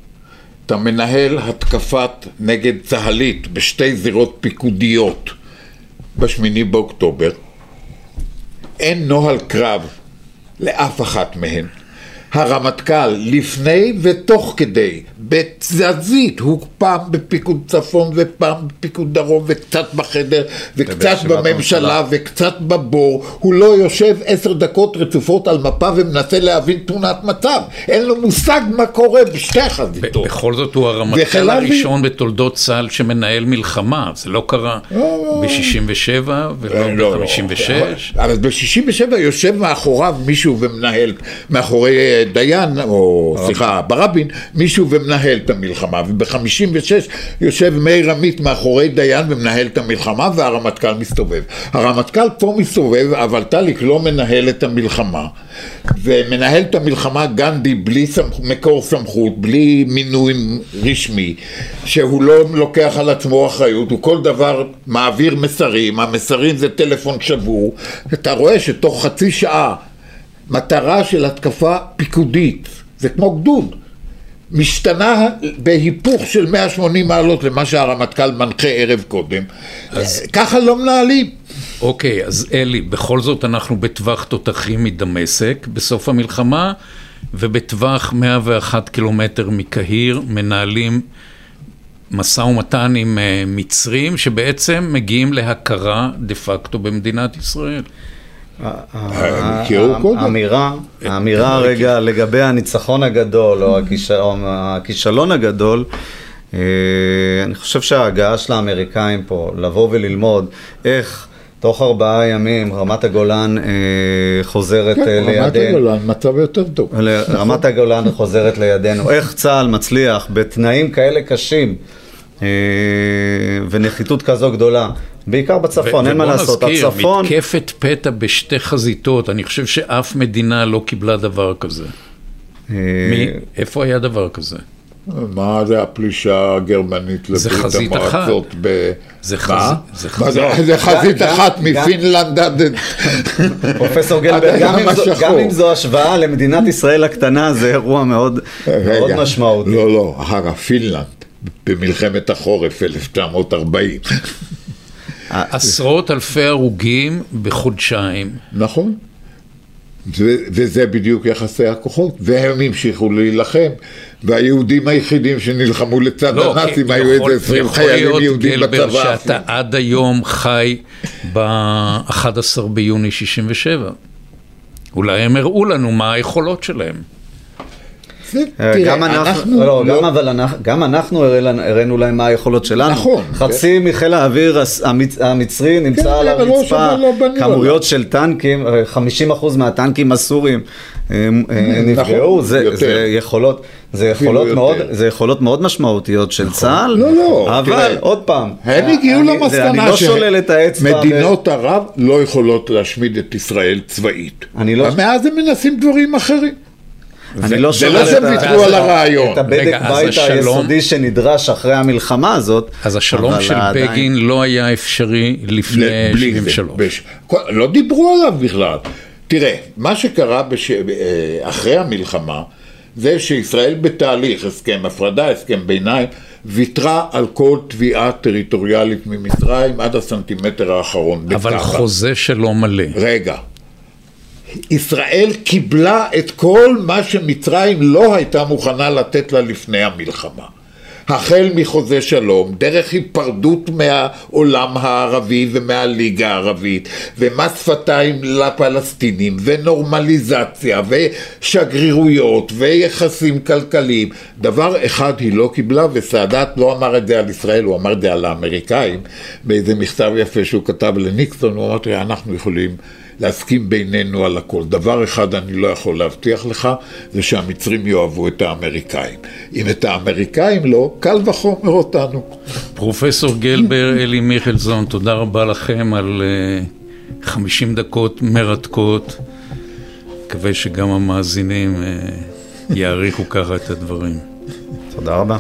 אתה מנהל התקפת נגד צה"לית בשתי זירות פיקודיות בשמיני באוקטובר. אין נוהל קרב לאף אחת מהן. הרמטכ"ל לפני ותוך כדי, בתזזית, הוא פעם בפיקוד צפון ופעם בפיקוד דרום וקצת בחדר וקצת בממשלה. וקצת בבור, הוא לא יושב עשר דקות רצופות על מפה ומנסה להבין תמונת מצב, אין לו מושג מה קורה בשתי ב- החזיתות. בכל זאת הוא הרמטכ"ל. הראשון בתולדות צה"ל שמנהל מלחמה, זה לא קרה ב-67 ולא ב-56. אבל ב-67 יושב מאחוריו מישהו ומנהל, מאחורי אה, דיין, או סליחה, ברבין, מישהו ומנהל את המלחמה, וב-56 יושב מאיר עמית מאחורי דיין ומנהל את המלחמה, והרמטכ"ל מסתובב. הרמטכ"ל פה מסתובב, אבל טליק לא מנהל את המלחמה, ומנהל את המלחמה גנדי בלי סמכ... מקור סמכות, בלי מינוי רשמי, שהוא לא לוקח על עצמו אחריות, הוא כל דבר מעביר מסרים, המסרים זה טלפון שבור, אתה רואה שתוך חצי שעה מטרה של התקפה פיקודית, זה כמו גדוד, משתנה בהיפוך של 180 מעלות למה שהרמטכ"ל מנחה ערב קודם. ככה לא מנהלים. אוקיי, אז אלי, בכל זאת אנחנו בטווח תותחים מדמשק בסוף המלחמה, ובטווח 101 קילומטר מקהיר מנהלים משא ומתן עם אה, מצרים, שבעצם מגיעים להכרה דה פקטו במדינת ישראל. האמירה, האמירה רגע לגבי הניצחון הגדול או הכיש- או הכישלון הגדול, אה, אני חושב שההגעה של האמריקאים פה, לבוא וללמוד איך תוך ארבעה ימים רמת הגולן אה, חוזרת אה, כן, רמת לידינו. הגולן מצב יותר טוב. רמת הגולן חוזרת לידינו. איך צה"ל מצליח בתנאים כאלה קשים אה, ונחיתות כזו גדולה, בעיקר בצפון, אין מה לעשות. ובוא נזכיר, הצפון, מתקפת פתע בשתי חזיתות, אני חושב שאף מדינה לא קיבלה דבר כזה. אה, מי? איפה היה דבר כזה? מה זה הפלישה הגרמנית זה לברית חזית אחת. המועצות ב... זה חזית. זה- זה חזית אחת מפינלנד עד... פרופסור גלברג, גם אם זו- השוואה למדינת ישראל הקטנה, זה אירוע מאוד משמעותי. לא, לא, הרה פינלנד, במלחמת החורף 1940. עשרות אלפי הרוגים בחודשיים. נכון. ו- וזה בדיוק יחסי הכוחות, והם המשיכו להילחם, והיהודים היחידים שנלחמו לצד לא, הנאצים היו יכול- איזה 20 יכול חיילים להיות, יהודים גלבר, בצבא. שאתה עד היום חי ב-11 ביוני 67. אולי הם הראו לנו מה היכולות שלהם. אה, תראה, גם אנחנו, לא, לא- גם אבל אנחנו, גם אנחנו הראינו- להם מה היכולות שלנו. נכון, חצי מחיל האוויר המצ- המצרי נמצא כן, על לא הרצפה, לא כמויות של טנקים, אה, 50% מהטנקים הסורים אה, אה, נכון, נפגעו, זה יכולות, זה יכולות. מאוד, זה יכולות מאוד משמעותיות של צה"ל, לא, לא, אבל תראה, עוד פעם, הם אה, הגיעו למסקנה אני לא שולל את האצבע, ב- מדינות ערב לא יכולות להשמיד את ישראל צבאית. אני לא- מאז הם מנסים דברים אחרים. אני לא זה שולל לא שהם ויתרו על הרעיון. את הבדק בית היסודי שנדרש אחרי המלחמה הזאת, אז השלום של בגין לא היה אפשרי לפני בלי זה. 73. בש... לא דיברו עליו בכלל. תראה, מה שקרה בש... אה, אחרי המלחמה, זה שישראל בתהליך, הסכם הפרדה, הסכם ביניים, ויתרה על כל תביעה טריטוריאלית ממצרים עד הסנטימטר האחרון. אבל בטבע. חוזה שלום מלא. רגע. ישראל קיבלה את כל מה שמצרים לא הייתה מוכנה לתת לה לפני המלחמה. החל מחוזה שלום, דרך היפרדות מהעולם הערבי ומהליגה הערבית, ומס שפתיים לפלסטינים, ונורמליזציה, ושגרירויות, ויחסים כלכליים. דבר אחד היא לא קיבלה, וסאדאת לא אמר את זה על ישראל, הוא אמר את זה על האמריקאים, באיזה מכתב יפה שהוא כתב לניקסון, הוא אמר, אנחנו יכולים... להסכים בינינו על הכל. דבר אחד אני לא יכול להבטיח לך, זה שהמצרים יאהבו את האמריקאים. אם את האמריקאים לא, קל וחומר אותנו. פרופסור גלבר, אלי מיכלזון, תודה רבה לכם על uh, 50 דקות מרתקות. מקווה שגם המאזינים uh, יעריכו ככה את הדברים. תודה רבה.